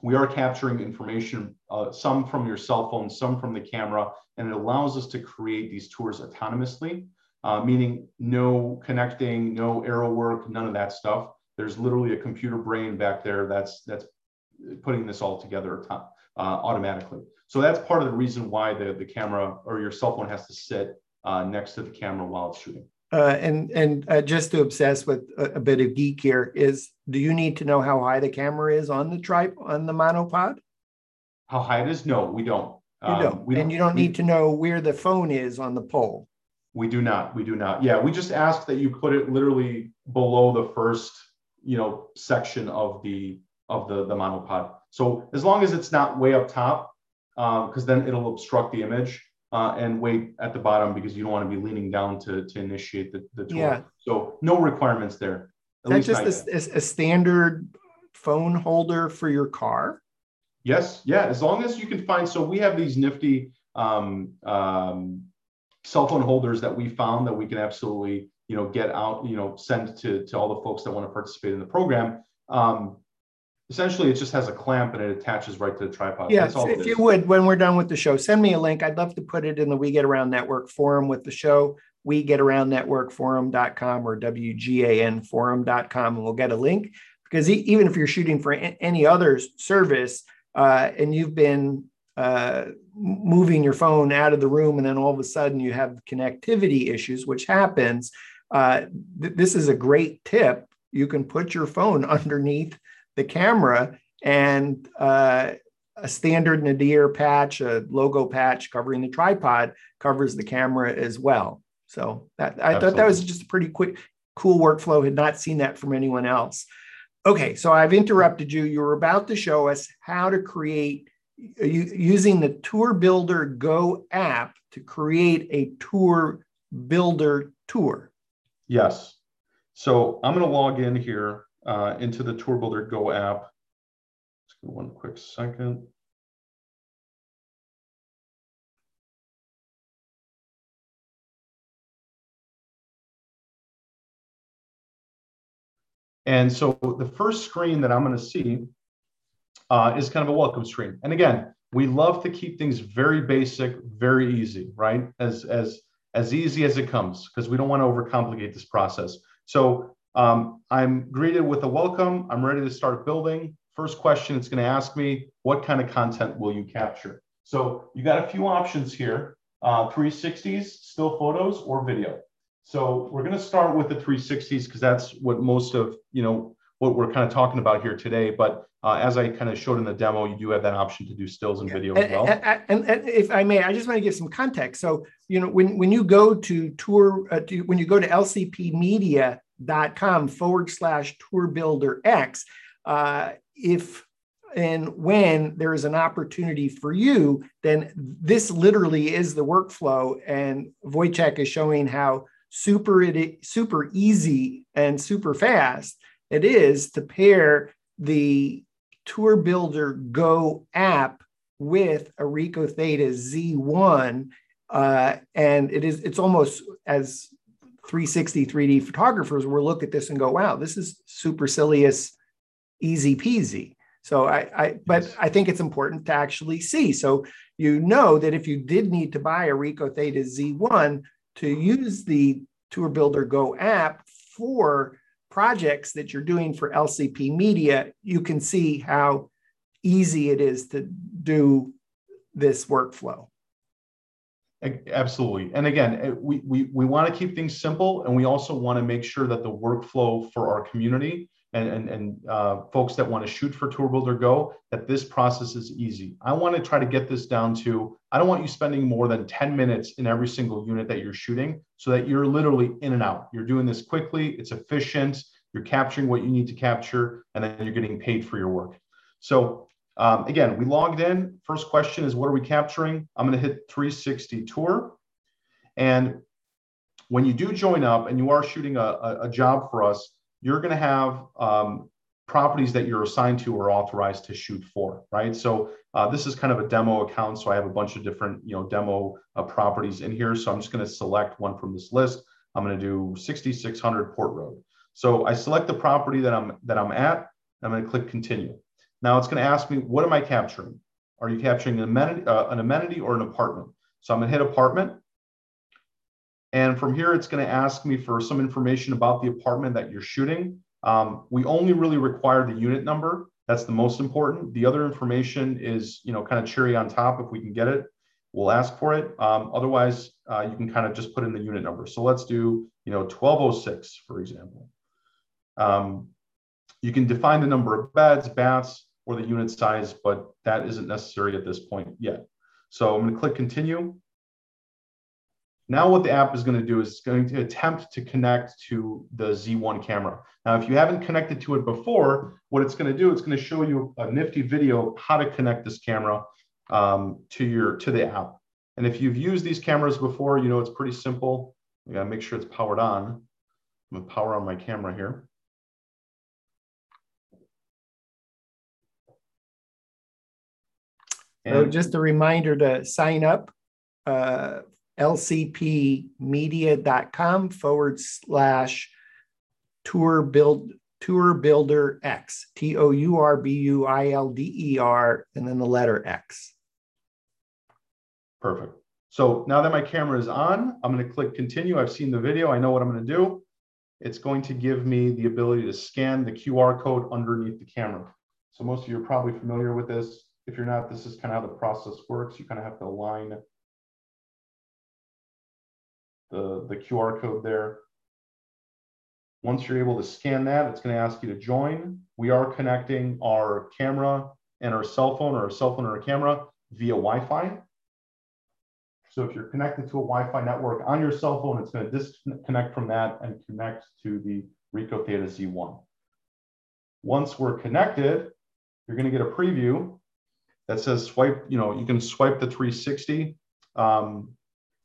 we are capturing information, uh, some from your cell phone, some from the camera, and it allows us to create these tours autonomously, uh, meaning no connecting, no arrow work, none of that stuff. There's literally a computer brain back there that's that's putting this all together uh, automatically. So that's part of the reason why the, the camera or your cell phone has to sit uh, next to the camera while it's shooting uh, and and uh, just to obsess with a, a, bit of geek here is do you need to know how high the camera is on the trip on the monopod? How high it is? No we don't. You don't, um, we and don't, you don't we, need to know where the phone is on the pole. We do not. We do not. Yeah we just ask that you put it literally below the first you know section of the of the the monopod. So as long as it's not way up top because um, then it'll obstruct the image uh, and wait at the bottom because you don't want to be leaning down to, to initiate the, the tour. Yeah. So no requirements there. Is that just a, a, standard phone holder for your car? Yes. Yeah. As long as you can find. So we have these nifty um, um, cell phone holders that we found that we can absolutely, you know, get out, you know, send to, to all the folks that want to participate in the program. Um, essentially it just has a clamp and it attaches right to the tripod. Yeah, if you would, when we're done with the show, send me a link. I'd love to put it in the We Get Around Network forum with the show, we get around network forum.com or WGAN forum.com, and we'll get a link because even if you're shooting for any other service uh, and you've been uh, moving your phone out of the room and then all of a sudden you have connectivity issues, which happens, uh, th- this is a great tip. You can put your phone underneath the camera and uh, a standard nadir patch, a logo patch covering the tripod covers the camera as well. So that I Absolutely. thought that was just a pretty quick, cool workflow. Had not seen that from anyone else. Okay, so I've interrupted you. You were about to show us how to create using the Tour Builder Go app to create a tour builder tour. Yes. So I'm going to log in here uh, into the Tour Builder Go app. Just give one quick second. And so the first screen that I'm going to see uh, is kind of a welcome screen. And again, we love to keep things very basic, very easy, right? As as as easy as it comes, because we don't want to overcomplicate this process. So um, I'm greeted with a welcome. I'm ready to start building. First question it's going to ask me, what kind of content will you capture? So you got a few options here, uh, 360s, still photos, or video. So we're going to start with the 360s because that's what most of, you know, what we're kind of talking about here today. But uh, as I kind of showed in the demo, you do have that option to do stills and video as well. And, and, and, if I may, I just want to give some context. So, you know, when, when you go to tour, uh, to, when you go to lcpmedia.com forward slash tour builder X, uh, if and when there is an opportunity for you, then this literally is the workflow. And Wojciech is showing how super it super easy and super fast it is to pair the Tour Builder Go app with a Ricoh Theta Z1, uh, and it is it's almost as 360 3D photographers will look at this and go, "Wow, this is supercilious, easy peasy." So I, I but I think it's important to actually see. So you know that if you did need to buy a Ricoh Theta Z1 to use the Tour Builder Go app for projects that you're doing for LCP Media, you can see how easy it is to do this workflow. Absolutely. And again, eh, we, we, we want to keep things simple and we also want to make sure that the workflow for our community and, and, and uh, folks that want to shoot for Tour Builder Go, that this process is easy. I want to try to get this down to, I don't want you spending more than 10 minutes in every single unit that you're shooting so that you're literally in and out. You're doing this quickly, it's efficient, you're capturing what you need to capture, and then you're getting paid for your work. So um, again, we logged in. First question is, what are we capturing? I'm going to hit 360 tour. And when you do join up and you are shooting a, a, job for us, you're going to have um, properties that you're assigned to or authorized to shoot for, right? So uh, this is kind of a demo account. So I have a bunch of different, you know, demo uh, properties in here. So I'm just going to select one from this list. I'm going to do 6600 Port Road. So I select the property that I'm that I'm at. I'm going to click continue. Now it's going to ask me, what am I capturing? Are you capturing an amenity, uh, an amenity or an apartment? So I'm going to hit apartment. And from here, it's going to ask me for some information about the apartment that you're shooting. Um, we only really require the unit number. That's the most important. The other information is, you know, kind of cherry on top. If we can get it, we'll ask for it. Um, otherwise, uh, you can kind of just put in the unit number. So let's do, you know, 1206, for example. Um, you can define the number of beds, baths, or the unit size, but that isn't necessary at this point yet. So I'm going to click continue. Now what the app is going to do is it's going to attempt to connect to the Z1 camera. Now, if you haven't connected to it before, what it's going to do, it's going to show you a nifty video how to connect this camera. um, to your to the app. And if you've used these cameras before, you know it's pretty simple. We gotta make sure it's powered on. I'm gonna power on my camera here. And so just a reminder to sign up, uh, lcpmedia.com forward slash tour build tour builder X, T O U R B U I L D E R, and then the letter X. Perfect. So now that my camera is on, I'm going to click continue. I've seen the video. I know what I'm going to do. It's going to give me the ability to scan the QR code underneath the camera. So most of you are probably familiar with this. If you're not, this is kind of how the process works. You kind of have to align the, the QR code there. Once you're able to scan that, it's going to ask you to join. We are connecting our camera and our cell phone or a cell phone or a camera via Wi-Fi. So if you're connected to a Wi-Fi network on your cell phone, it's going to disconnect from that and connect to the Ricoh Theta Z1. Once we're connected, you're going to get a preview that says swipe, you know, you can swipe the 360 um,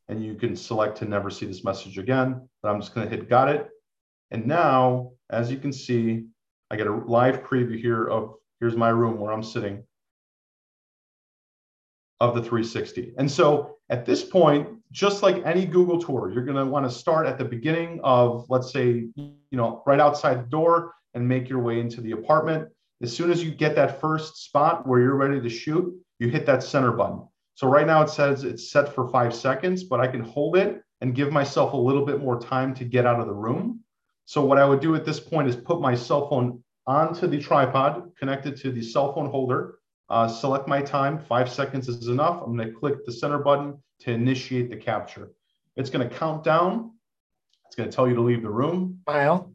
and you can select to never see this message again. But I'm just going to hit got it. And now, as you can see, I get a live preview here of here's my room where I'm sitting of the 360. And so at this point, just like any Google tour, you're going to want to start at the beginning of, let's say, you know, right outside the door and make your way into the apartment. As soon as you get that first spot where you're ready to shoot, you hit that center button. So right now it says it's set for five seconds, but I can hold it and give myself a little bit more time to get out of the room. So what I would do at this point is put my cell phone onto the tripod connected to the cell phone holder, uh, select my time, five seconds is enough. I'm gonna click the center button to initiate the capture. It's gonna count down. It's gonna tell you to leave the room. Smile.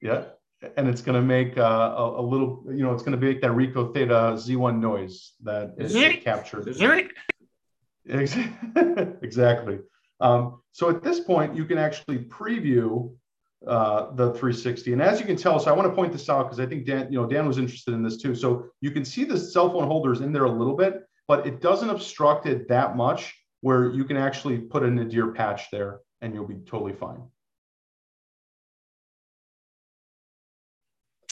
Yeah and it's going to make uh, a, a, little, you know, it's going to make that Ricoh Theta Z1 noise that is captured. exactly. Um, so at this point, you can actually preview uh, the 360. And as you can tell, so I want to point this out because I think Dan, you know, Dan was interested in this too. So you can see the cell phone holders in there a little bit, but it doesn't obstruct it that much where you can actually put a nadir patch there and you'll be totally fine.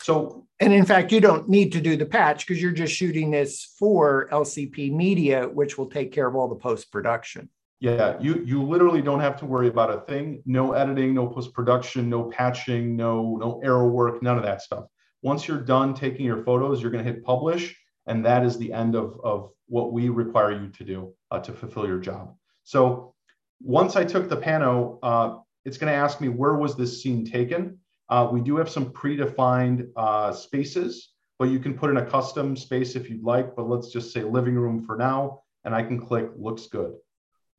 So, and in fact, you don't need to do the patch because you're just shooting this for LCP Media, which will take care of all the post production. Yeah, you you literally don't have to worry about a thing. No editing, no post production, no patching, no no arrow work, none of that stuff. Once you're done taking your photos, you're going to hit publish, and that is the end of of what we require you to do uh, to fulfill your job. So once I took the pano, uh, it's going to ask me where was this scene taken. Uh, we do have some predefined uh, spaces, but you can put in a custom space if you'd like, but let's just say living room for now, and I can click looks good.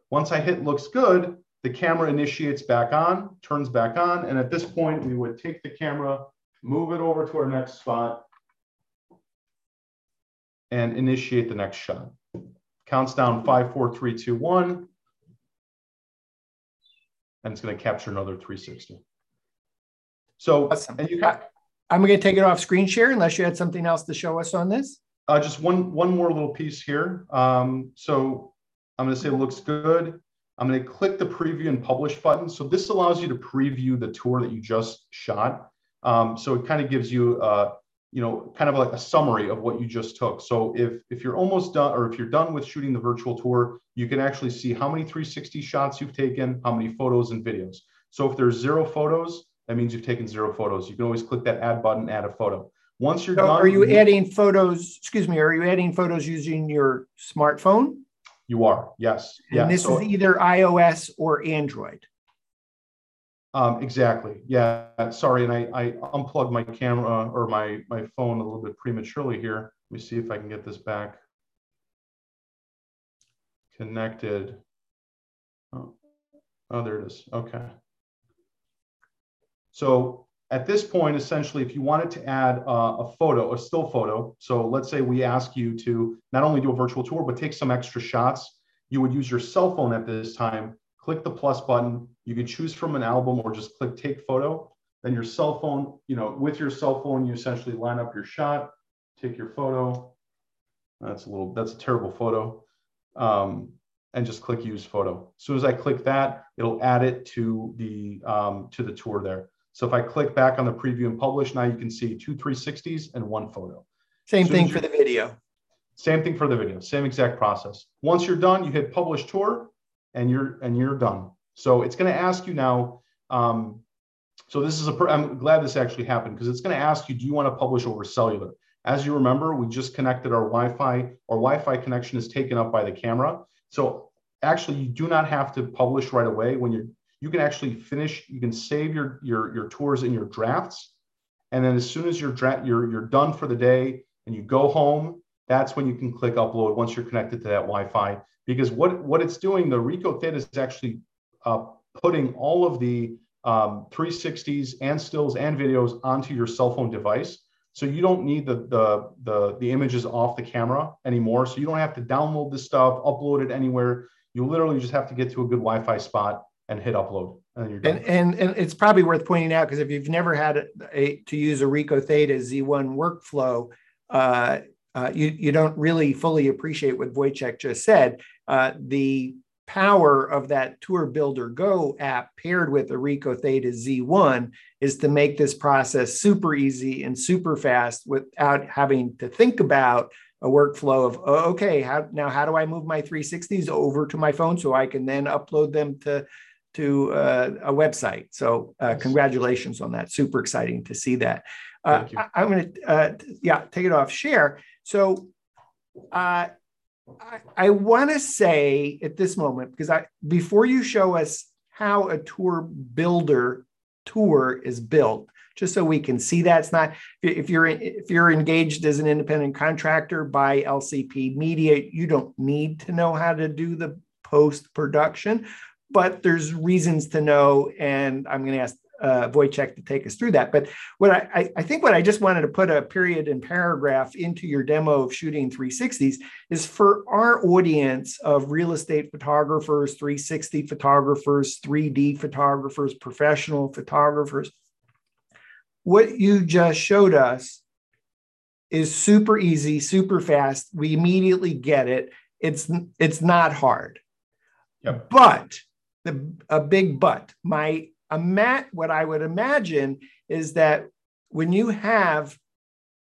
Once I hit looks good, the camera initiates back on, turns back on, and at this point, we would take the camera, move it over to our next spot, and initiate the next shot. Counts down five, four, three, two, one, and it's gonna capture another 360. So, awesome. and you have, I'm going to take it off screen share unless you had something else to show us on this. Uh, just one one more little piece here. Um, so I'm going to say it looks good. I'm going to click the preview and publish button. So this allows you to preview the tour that you just shot. Um, so it kind of gives you, uh, you know, kind of like a summary of what you just took. So if if you're almost done, or if you're done with shooting the virtual tour, you can actually see how many 360 shots you've taken, how many photos and videos. So if there's zero photos, that means you've taken zero photos. You can always click that add button, add a photo. Once you're so done. Are you adding photos? Excuse me. Are you adding photos using your smartphone? You are, yes. And yeah. this so, is either iOS or Android. Um, exactly. Yeah. Sorry, and I, I unplugged my camera or my my phone a little bit prematurely here. Let me see if I can get this back connected. Oh, oh there it is. Okay. So at this point, essentially, if you wanted to add uh, a photo, a still photo, so let's say we ask you to not only do a virtual tour, but take some extra shots, you would use your cell phone at this time, click the plus button. You can choose from an album or just click take photo. Then your cell phone, you know, with your cell phone, you essentially line up your shot, take your photo, That's a little, that's a terrible photo. Um, and just click use photo. As soon as I click that, it'll add it to the, um, to the tour there. So if I click back on the preview and publish, now you can see two 360s and one photo. Same thing for the video. Same thing for the video, same exact process. Once you're done, you hit publish tour and you're, and you're done. So it's going to ask you now, um, so this is a, I'm glad this actually happened because it's going to ask you, do you want to publish over cellular? As you remember, we just connected our Wi-Fi. Our Wi-Fi connection is taken up by the camera. So actually, you do not have to publish right away. When you're, you can actually finish. You can save your your your tours in your drafts, and then as soon as you're dra- you're you're done for the day and you go home, that's when you can click upload once you're connected to that Wi-Fi. Because what what it's doing, the Ricoh Theta is actually uh, putting all of the um, 360s and stills and videos onto your cell phone device. So you don't need the, the, the, the images off the camera anymore. So you don't have to download this stuff, upload it anywhere. You literally just have to get to a good Wi-Fi spot and hit upload. And you're done. And, and, and it's probably worth pointing out because if you've never had a, a, to use a Ricoh Theta Z1 workflow, uh, uh, you, you don't really fully appreciate what Wojciech just said. Uh, the power of that Tour Builder Go app paired with the Ricoh Theta Z1 is to make this process super easy and super fast without having to think about a workflow of oh, okay how now how do I move my 360s over to my phone so I can then upload them to to uh, a website. So uh, congratulations on that. Super exciting to see that. Uh, I, am going to uh, yeah take it off share. So uh, I, I want to say at this moment, because I before you show us how a tour builder tour is built, just so we can see that it's not if you're if you're engaged as an independent contractor by LCP Media, you don't need to know how to do the post production, but there's reasons to know, and I'm going to ask uh, Wojciech to take us through that. But what I, I think what I just wanted to put a period and paragraph into your demo of shooting 360s is for our audience of real estate photographers, 360 photographers, 3D photographers, professional photographers. What you just showed us is super easy, super fast. We immediately get it. It's it's not hard. Yep. But the a big but. My ima- what I would imagine is that when you have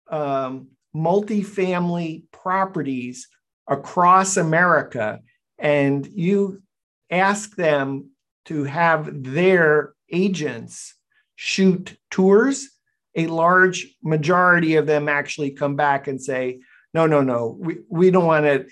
um, multifamily properties across America and you ask them to have their agents shoot tours, a large majority of them actually come back and say, no, no, no, we, we don't want to.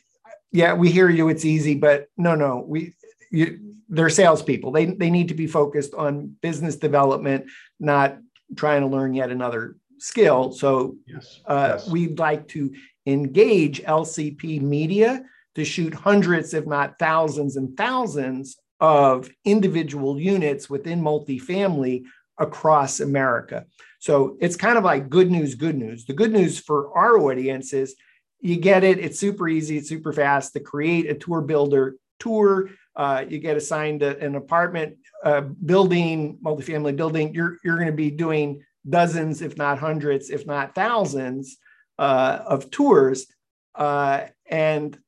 Yeah, we hear you. It's easy, but no, no, we you, they're salespeople. They, they need to be focused on business development, not trying to learn yet another skill. So yes, uh, yes. we'd like to engage LCP media to shoot hundreds, if not thousands and thousands of individual units within multifamily across America. So it's kind of like good news, good news. The good news for our audience is you get it. It's super easy. It's super fast to create a tour builder tour uh, you get assigned a, an apartment uh, building, multifamily building, you're, you're going to be doing dozens, if not hundreds, if not thousands uh, of tours. Uh, and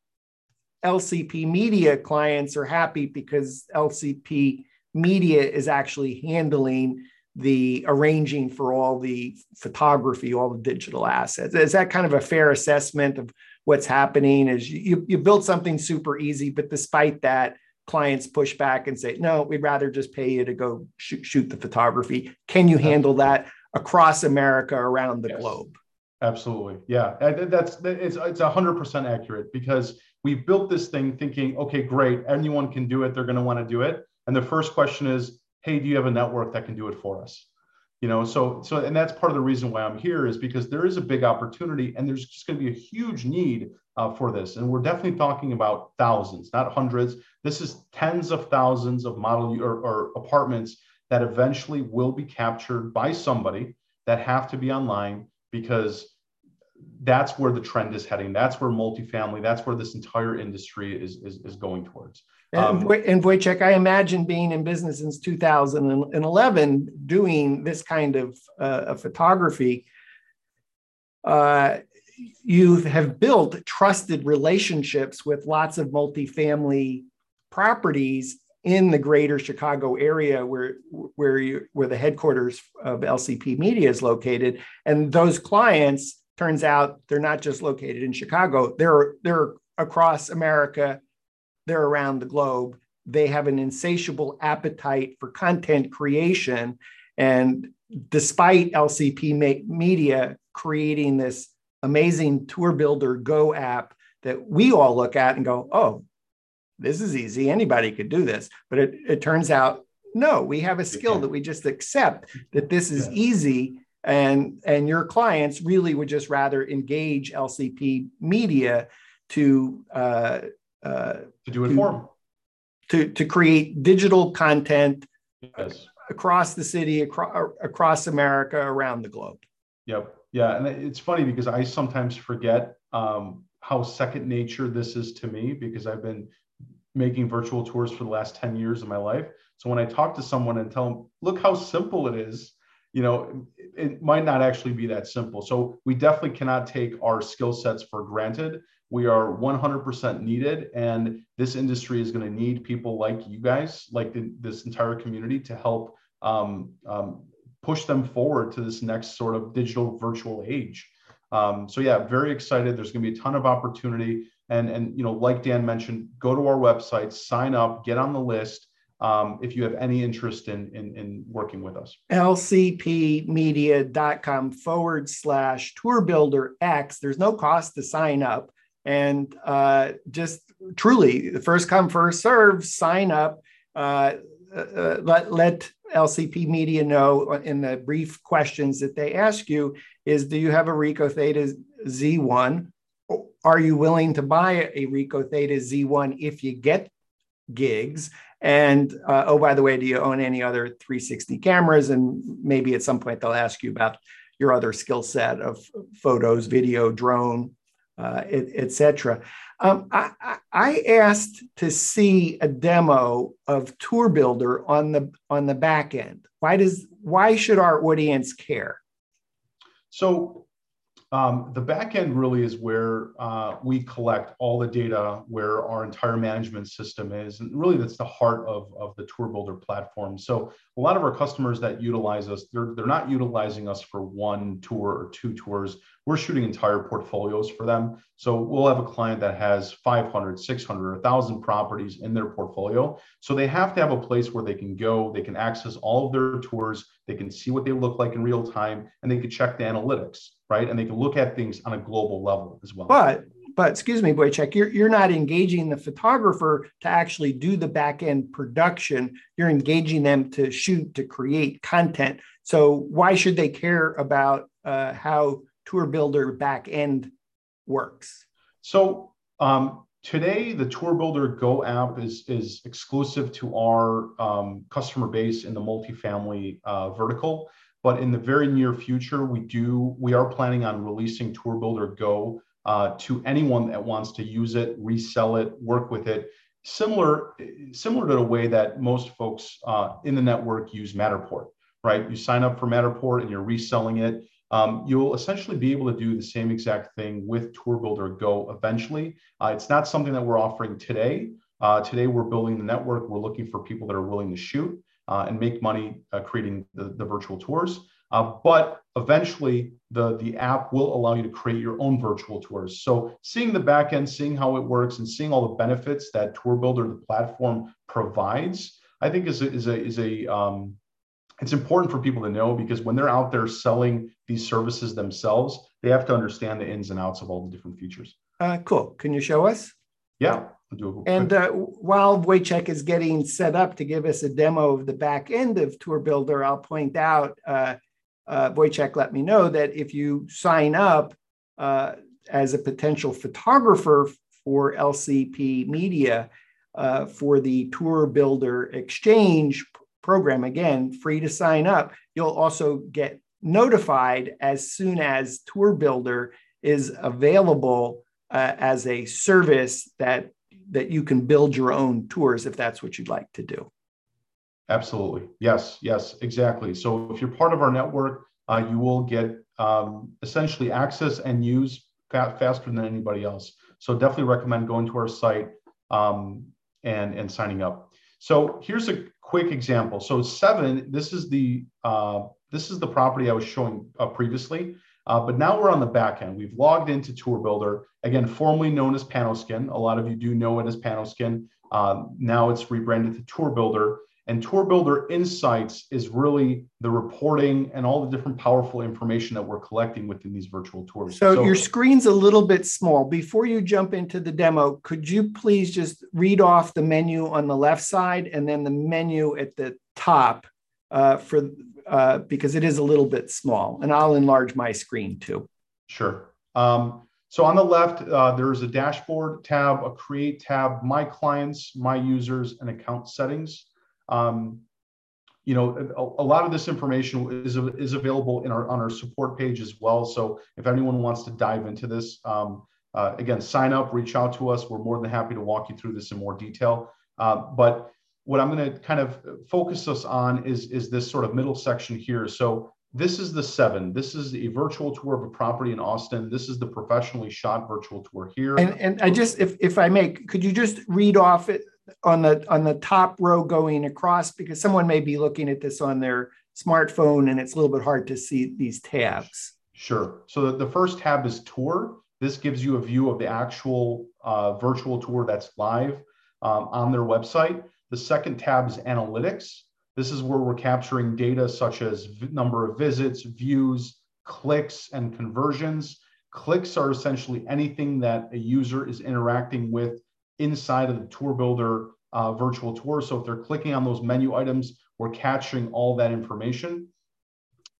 LCP media clients are happy because LCP media is actually handling the arranging for all the photography, all the digital assets. Is that kind of a fair assessment of what's happening? Is you, you built something super easy, but despite that, clients push back and say, no, we'd rather just pay you to go shoot, shoot the photography. Can you handle that across America, around the yes. globe? Absolutely. Yeah. That's, it's, it's 100% accurate because we built this thing thinking, okay, great. Anyone can do it. They're going to want to do it. And the first question is, hey, do you have a network that can do it for us? You know so so and that's part of the reason why i'm here is because there is a big opportunity and there's just going to be a huge need uh, for this and we're definitely talking about thousands not hundreds this is tens of thousands of model or, or apartments that eventually will be captured by somebody that have to be online because that's where the trend is heading. That's where multifamily, that's where this entire industry is, is, is going towards. Um, and, Wojciech, I imagine being in business since 2011, doing this kind of, uh, photography, uh, you have built trusted relationships with lots of multifamily properties in the greater Chicago area where where you where the headquarters of LCP Media is located. And those clients turns out they're not just located in Chicago. They're they're across America they're around the globe they have an insatiable appetite for content creation and despite LCP Media creating this amazing tour builder go app that we all look at and go oh this is easy. Anybody could do this. But it, it turns out, no, we have a skill that we just accept that this is easy. And, and your clients really would just rather engage LCP media to, uh, uh, to do it to, for them. To, to create digital content yes. across the city, across, across America, around the globe. Yep. Yeah. And it's funny because I sometimes forget um, how second nature this is to me because I've been making virtual tours for the last 10 years of my life. So when I talk to someone and tell them, look how simple it is, you know, it might not actually be that simple. So we definitely cannot take our skill sets for granted. We are 100% needed, and this industry is going to need people like you guys, like the, this entire community, to help um, um, push them forward to this next sort of digital virtual age. Um, so yeah, very excited. There's going to be a ton of opportunity and and you know like dan mentioned go to our website sign up get on the list um, if you have any interest in, in, in working with us. lcpmedia.com forward slash tour builder X. There's no cost to sign up. And uh, just truly, the first come, first serve, sign up. Uh, uh, let, let LCP Media know in the brief questions that they ask you is do you have a Ricoh Theta Z1? are you willing to buy a Ricoh Theta Z1 if you get gigs? And uh, oh, by the way, do you own any other 360 cameras? And maybe at some point they'll ask you about your other skill set of photos, video, drone, uh, etc. Um, I, I, asked to see a demo of Tour Builder on the on the back end. Why does why should our audience care? So um, the back end really is where uh, we collect all the data, where our entire management system is. And really, that's the heart of, of the Tour Builder platform. So, a lot of our customers that utilize us, they're, they're not utilizing us for one tour or two tours. We're shooting entire portfolios for them. So, we'll have a client that has 500, 600, 1,000 properties in their portfolio. So, they have to have a place where they can go, they can access all of their tours, they can see what they look like in real time, and they can check the analytics right? And they can look at things on a global level as well. But but excuse me, Wojciech, you're you're not engaging the photographer to actually do the back end production. You're engaging them to shoot to create content. So why should they care about uh, how Tour Builder back end works? So um, today, the Tour Builder Go app is is exclusive to our um, customer base in the multifamily uh, vertical. But in the very near future, we do we are planning on releasing Tour Builder Go uh, to anyone that wants to use it, resell it, work with it. Similar, similar to the way that most folks uh, in the network use Matterport, right? You sign up for Matterport and you're reselling it. Um, you'll essentially be able to do the same exact thing with Tour Builder Go eventually. Uh, it's not something that we're offering today. Uh, today, we're building the network. We're looking for people that are willing to shoot uh, and make money uh, creating the, the virtual tours. Uh, but eventually, the, the app will allow you to create your own virtual tours. So, seeing the backend, seeing how it works, and seeing all the benefits that Tour Builder, the platform, provides, I think is a, is a, is a um, it's important for people to know because when they're out there selling these services themselves, they have to understand the ins and outs of all the different features. Uh, cool. Can you show us? Yeah. And uh, while Wojciech is getting set up to give us a demo of the back end of Tour Builder, I'll point out, uh, uh, Wojciech let me know that if you sign up uh, as a potential photographer for LCP Media uh, for the Tour Builder Exchange program, again, free to sign up, you'll also get notified as soon as Tour Builder is available uh, as a service that that you can build your own tours if that's what you'd like to do. Absolutely. Yes, yes, exactly. So if you're part of our network, uh, you will get um, essentially access and use fa- faster than anybody else. So definitely recommend going to our site um, and and signing up. So here's a quick example. So seven, this is the uh, this is the property I was showing uh, previously. Uh, but now we're on the back end. We've logged into Tour Builder, again, formerly known as Panoskin. A lot of you do know it as Panoskin. Uh, now it's rebranded to Tour Builder. And Tour Builder Insights is really the reporting and all the different powerful information that we're collecting within these virtual tours. So, so, your screen's a little bit small. Before you jump into the demo, could you please just read off the menu on the left side and then the menu at the top uh, for uh, because it is a little bit small, and I'll enlarge my screen too. Sure. Um, so on the left, uh, there's a dashboard tab, a create tab, my clients, my users, and account settings. Um, you know, a, a, lot of this information is, is available in our on our support page as well. So if anyone wants to dive into this, um, uh, again, sign up, reach out to us. We're more than happy to walk you through this in more detail. Uh, but what I'm going to kind of focus us on is, is this sort of middle section here. So this is the seven. This is a virtual tour of a property in Austin. This is the professionally shot virtual tour here. And, and I just, if, if I may, could you just read off it on the on the top row going across because someone may be looking at this on their smartphone and it's a little bit hard to see these tabs. Sure. So the first tab is tour. This gives you a view of the actual uh, virtual tour that's live um, on their website. The second tab is analytics. This is where we're capturing data such as number of visits, views, clicks, and conversions. Clicks are essentially anything that a user is interacting with inside of the Tour Builder uh, virtual tour. So if they're clicking on those menu items, we're capturing all that information.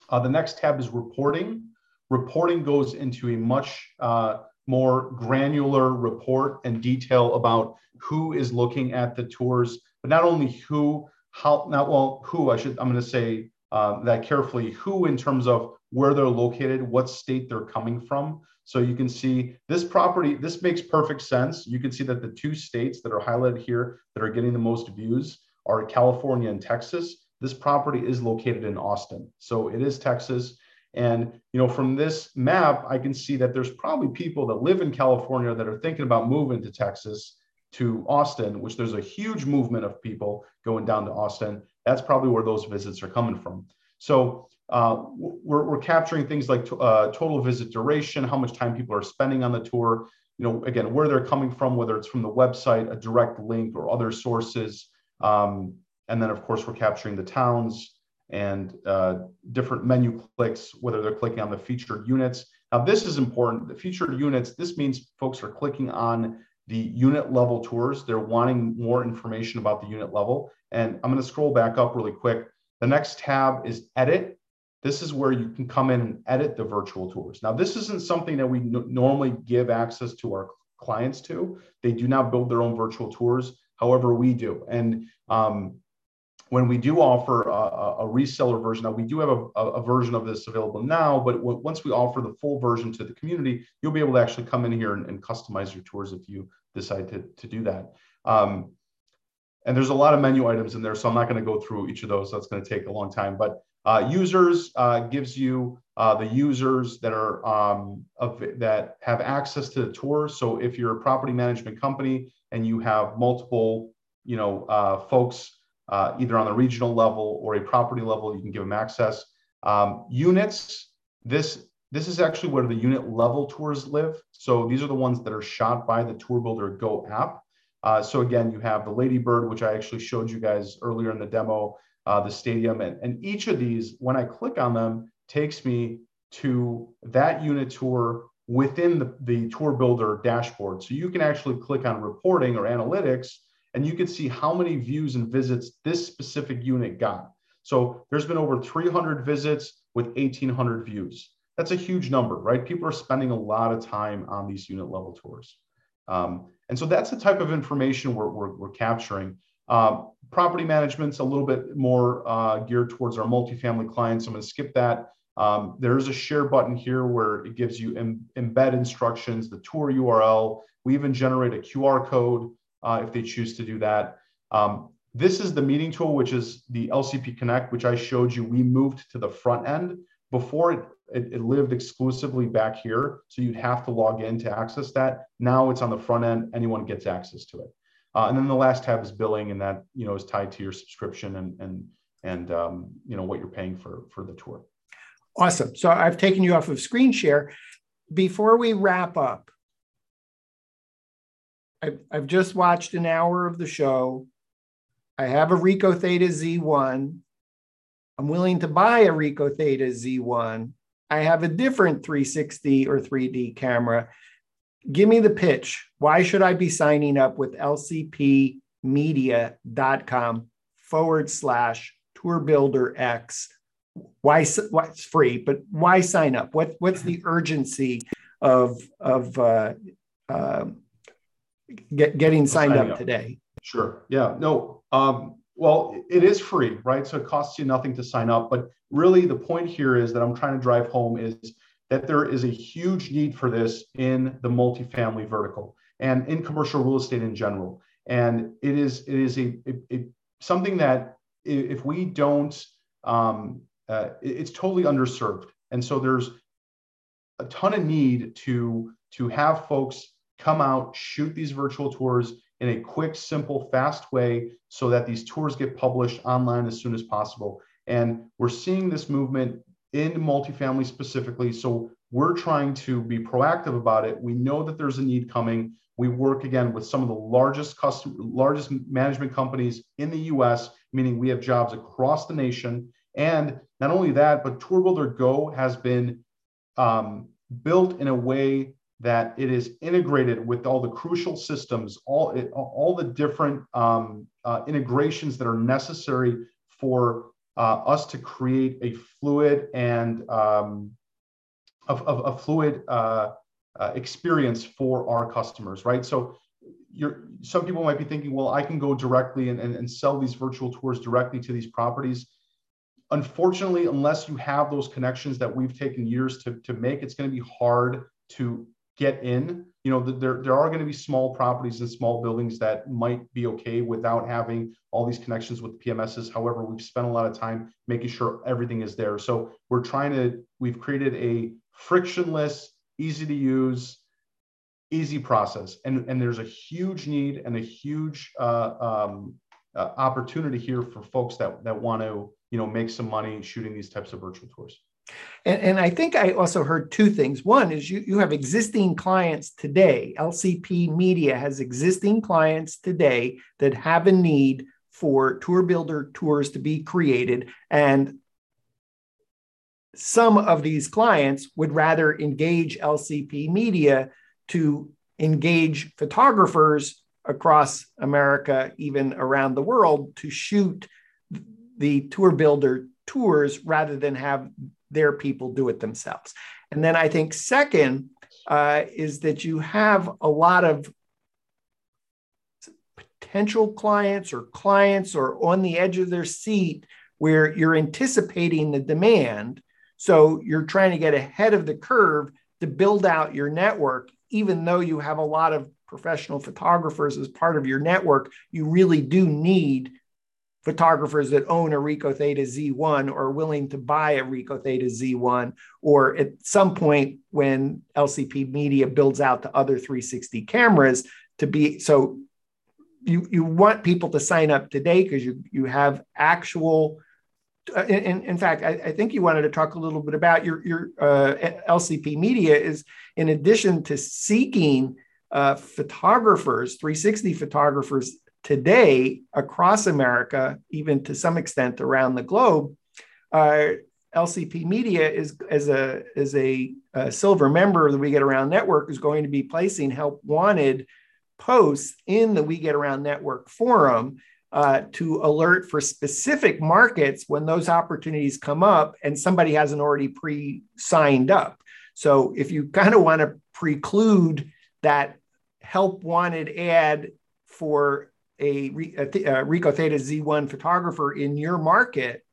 Uh, the next tab is reporting. Reporting goes into a much uh, more granular report and detail about who is looking at the tours, but not only who, how, not well, who I should, I'm going to say uh, that carefully, who in terms of where they're located, what state they're coming from. So you can see this property, this makes perfect sense. You can see that the two states that are highlighted here that are getting the most views are California and Texas. This property is located in Austin. So it is Texas. And you know, from this map, I can see that there's probably people that live in California that are thinking about moving to Texas to Austin, which there's a huge movement of people going down to Austin. That's probably where those visits are coming from. So uh, we're, we're, capturing things like t- uh, total visit duration, how much time people are spending on the tour, you know, again, where they're coming from, whether it's from the website, a direct link, or other sources. Um, and then, of course, we're capturing the towns and uh, different menu clicks, whether they're clicking on the featured units. Now, this is important. The featured units, this means folks are clicking on the unit level tours. They're wanting more information about the unit level. And I'm going to scroll back up really quick. The next tab is edit. This is where you can come in and edit the virtual tours. Now, this isn't something that we n- normally give access to our clients to. They do not build their own virtual tours. However, we do. And um, when we do offer a, a, reseller version, now we do have a, a, version of this available now, but w- once we offer the full version to the community, you'll be able to actually come in here and, and customize your tours if you decide to, to do that. Um, and there's a lot of menu items in there, so I'm not going to go through each of those. That's going to take a long time. But uh, users uh, gives you uh, the users that are um, of, that have access to the tour. So if you're a property management company and you have multiple, you know, uh, folks uh, either on the regional level or a property level, you can give them access. Um, units. This this is actually where the unit level tours live. So these are the ones that are shot by the Tour Builder Go app. Uh, so again, you have the Ladybird, which I actually showed you guys earlier in the demo uh, the stadium. And, and each of these, when I click on them, takes me to that unit tour within the, the tour builder dashboard. So you can actually click on reporting or analytics and you can see how many views and visits this specific unit got. So there's been over 300 visits with 1800 views. That's a huge number, right? People are spending a lot of time on these unit level tours. Um, and so that's the type of information we're, we're, we're capturing. Uh, property management's a little bit more uh, geared towards our multifamily clients. I'm going to skip that. Um, there's a share button here where it gives you embed instructions, the tour URL. We even generate a QR code uh, if they choose to do that. Um, this is the meeting tool, which is the LCP Connect, which I showed you. We moved to the front end. Before it it, it, lived exclusively back here. So you'd have to log in to access that. Now it's on the front end, anyone gets access to it. Uh, and then the last tab is billing, and that you know is tied to your subscription and and and um, you know what you're paying for for the tour. Awesome. So I've taken you off of screen share. Before we wrap up, I've, I've just watched an hour of the show. I have a Ricoh Theta Z1. I'm willing to buy a Ricoh Theta Z1. I have a different 360 or 3D camera. Give me the pitch. Why should I be signing up with lcpmedia.com forward slash TourBuilder X? Why, why it's free, but why sign up? What, what's the urgency of, of uh, uh, get, getting signed up, up, today? Sure. Yeah. No. Um, well, it is free, right? So it costs you nothing to sign up. But really, the point here is that I'm trying to drive home is that there is a huge need for this in the multifamily vertical and in commercial real estate in general. And it is it is a, a, a something that if we don't, um, uh, it's totally underserved. And so there's a ton of need to to have folks come out, shoot these virtual tours in a quick, simple, fast way so that these tours get published online as soon as possible. And we're seeing this movement in multifamily specifically. So we're trying to be proactive about it. We know that there's a need coming. We work again with some of the largest custom, largest management companies in the US, meaning we have jobs across the nation. And not only that, but TourBuilder Go has been um, built in a way that it is integrated with all the crucial systems, all, all the different um, uh, integrations that are necessary for uh, us to create a fluid and um, a, a, fluid uh, uh, experience for our customers, right? So you're, some people might be thinking, well, I can go directly and, and, and sell these virtual tours directly to these properties. Unfortunately, unless you have those connections that we've taken years to, to make, it's going to be hard to get in. You know, there, there are going to be small properties and small buildings that might be okay without having all these connections with PMSs. However, we've spent a lot of time making sure everything is there. So we're trying to, we've created a frictionless, easy to use, easy process. And, and there's a huge need and a huge uh, um, uh, opportunity here for folks that, that want to, you know, make some money shooting these types of virtual tours. And, and, I think I also heard two things. One is you, you have existing clients today. LCP Media has existing clients today that have a need for TourBuilder tours to be created. And some of these clients would rather engage LCP Media to engage photographers across America, even around the world, to shoot the TourBuilder tours rather than have their people do it themselves. And then I think, second, uh, is that you have a lot of potential clients or clients or on the edge of their seat where you're anticipating the demand. So you're trying to get ahead of the curve to build out your network, even though you have a lot of professional photographers as part of your network, you really do need photographers that own a Ricoh Theta Z1 or are willing to buy a Ricoh Theta Z1, or at some point when LCP Media builds out to other 360 cameras to be so you you want people to sign up today because you you have actual uh, in, in fact, I, I, think you wanted to talk a little bit about your your uh, LCP Media is in addition to seeking uh, photographers, 360 photographers today across America, even to some extent around the globe, uh, LCP Media is as a as a, a, silver member of the We Get Around Network is going to be placing help wanted posts in the We Get Around Network forum uh, to alert for specific markets when those opportunities come up and somebody hasn't already pre-signed up. So if you kind of want to preclude that help wanted ad for a, a, a Ricoh Theta Z1 photographer in your market,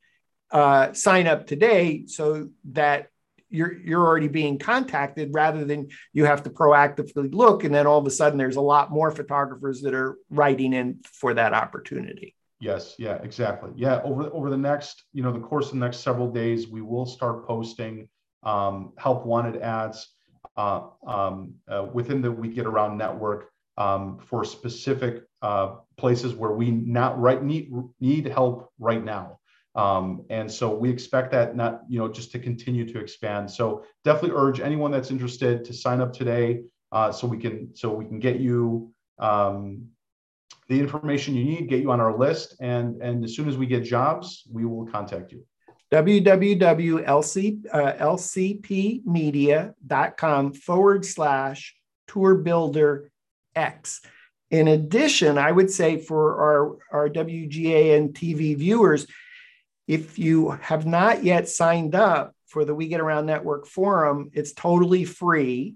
uh, sign up today so that you're you're already being contacted rather than you have to proactively look and then all of a sudden there's a lot more photographers that are writing in for that opportunity. Yes. Yeah exactly. Yeah over over the next you know the course of the next several days we will start posting um, help wanted ads uh, um, uh, within the We Get Around network um, for specific uh, places where we not right need need help right now. Um, and so we expect that not you know just to continue to expand. So definitely urge anyone that's interested to sign up today, uh, so we can so we can get you um, the information you need, get you on our list, and and as soon as we get jobs, we will contact you www.lcpmedia.com forward slash TourBuilder X. In addition, I would say for our, our WGAN TV viewers, if you have not yet signed up for the We Get Around Network Forum, it's totally free.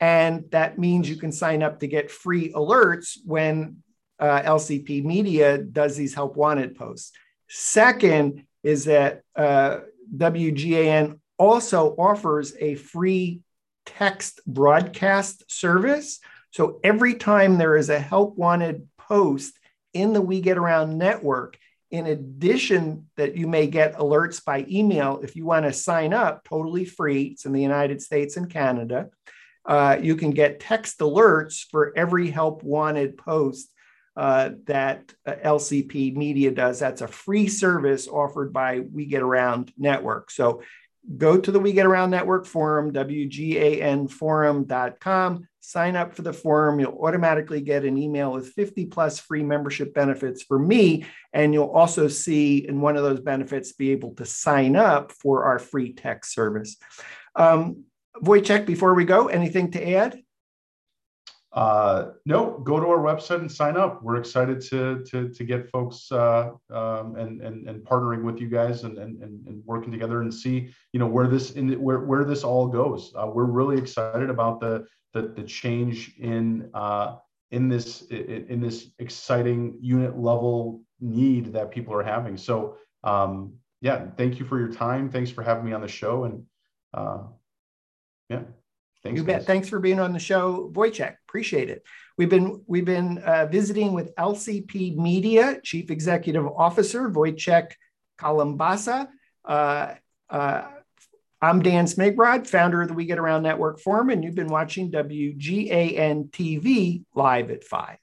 And that means you can sign up to get free alerts when uh, LCP Media does these Help Wanted posts. Second, is that uh, WGAN also offers a free text broadcast service. So every time there is a help wanted post in the We Get Around network, in addition that you may get alerts by email if you want to sign up totally free it's in the united states and canada uh, you can get text alerts for every help wanted post uh, that uh, LCP Media does. That's a free service offered by We Get Around Network. So go to the We Get Around Network forum, WGANforum.com, sign up for the forum. You'll automatically get an email with 50 plus free membership benefits for me. And you'll also see in one of those benefits be able to sign up for our free text service. Um, Wojciech, before we go, anything to add? uh, no, go to our website and sign up. We're excited to to, to get folks uh, um, and, and and partnering with you guys and, and and working together and see you know where this in where where this all goes. Uh, we're really excited about the the, the change in uh, in this in, in this exciting unit level need that people are having. So um, yeah, thank you for your time. Thanks for having me on the show and uh, yeah. Thanks, you bet. Guys. Thanks for being on the show, Wojciech. Appreciate it. We've been we've been uh, visiting with LCP Media Chief Executive Officer Wojciech Kalembasa. Uh, uh, I'm Dan Smigrod, founder of the We Get Around Network Forum, and you've been watching WGAN TV live at five.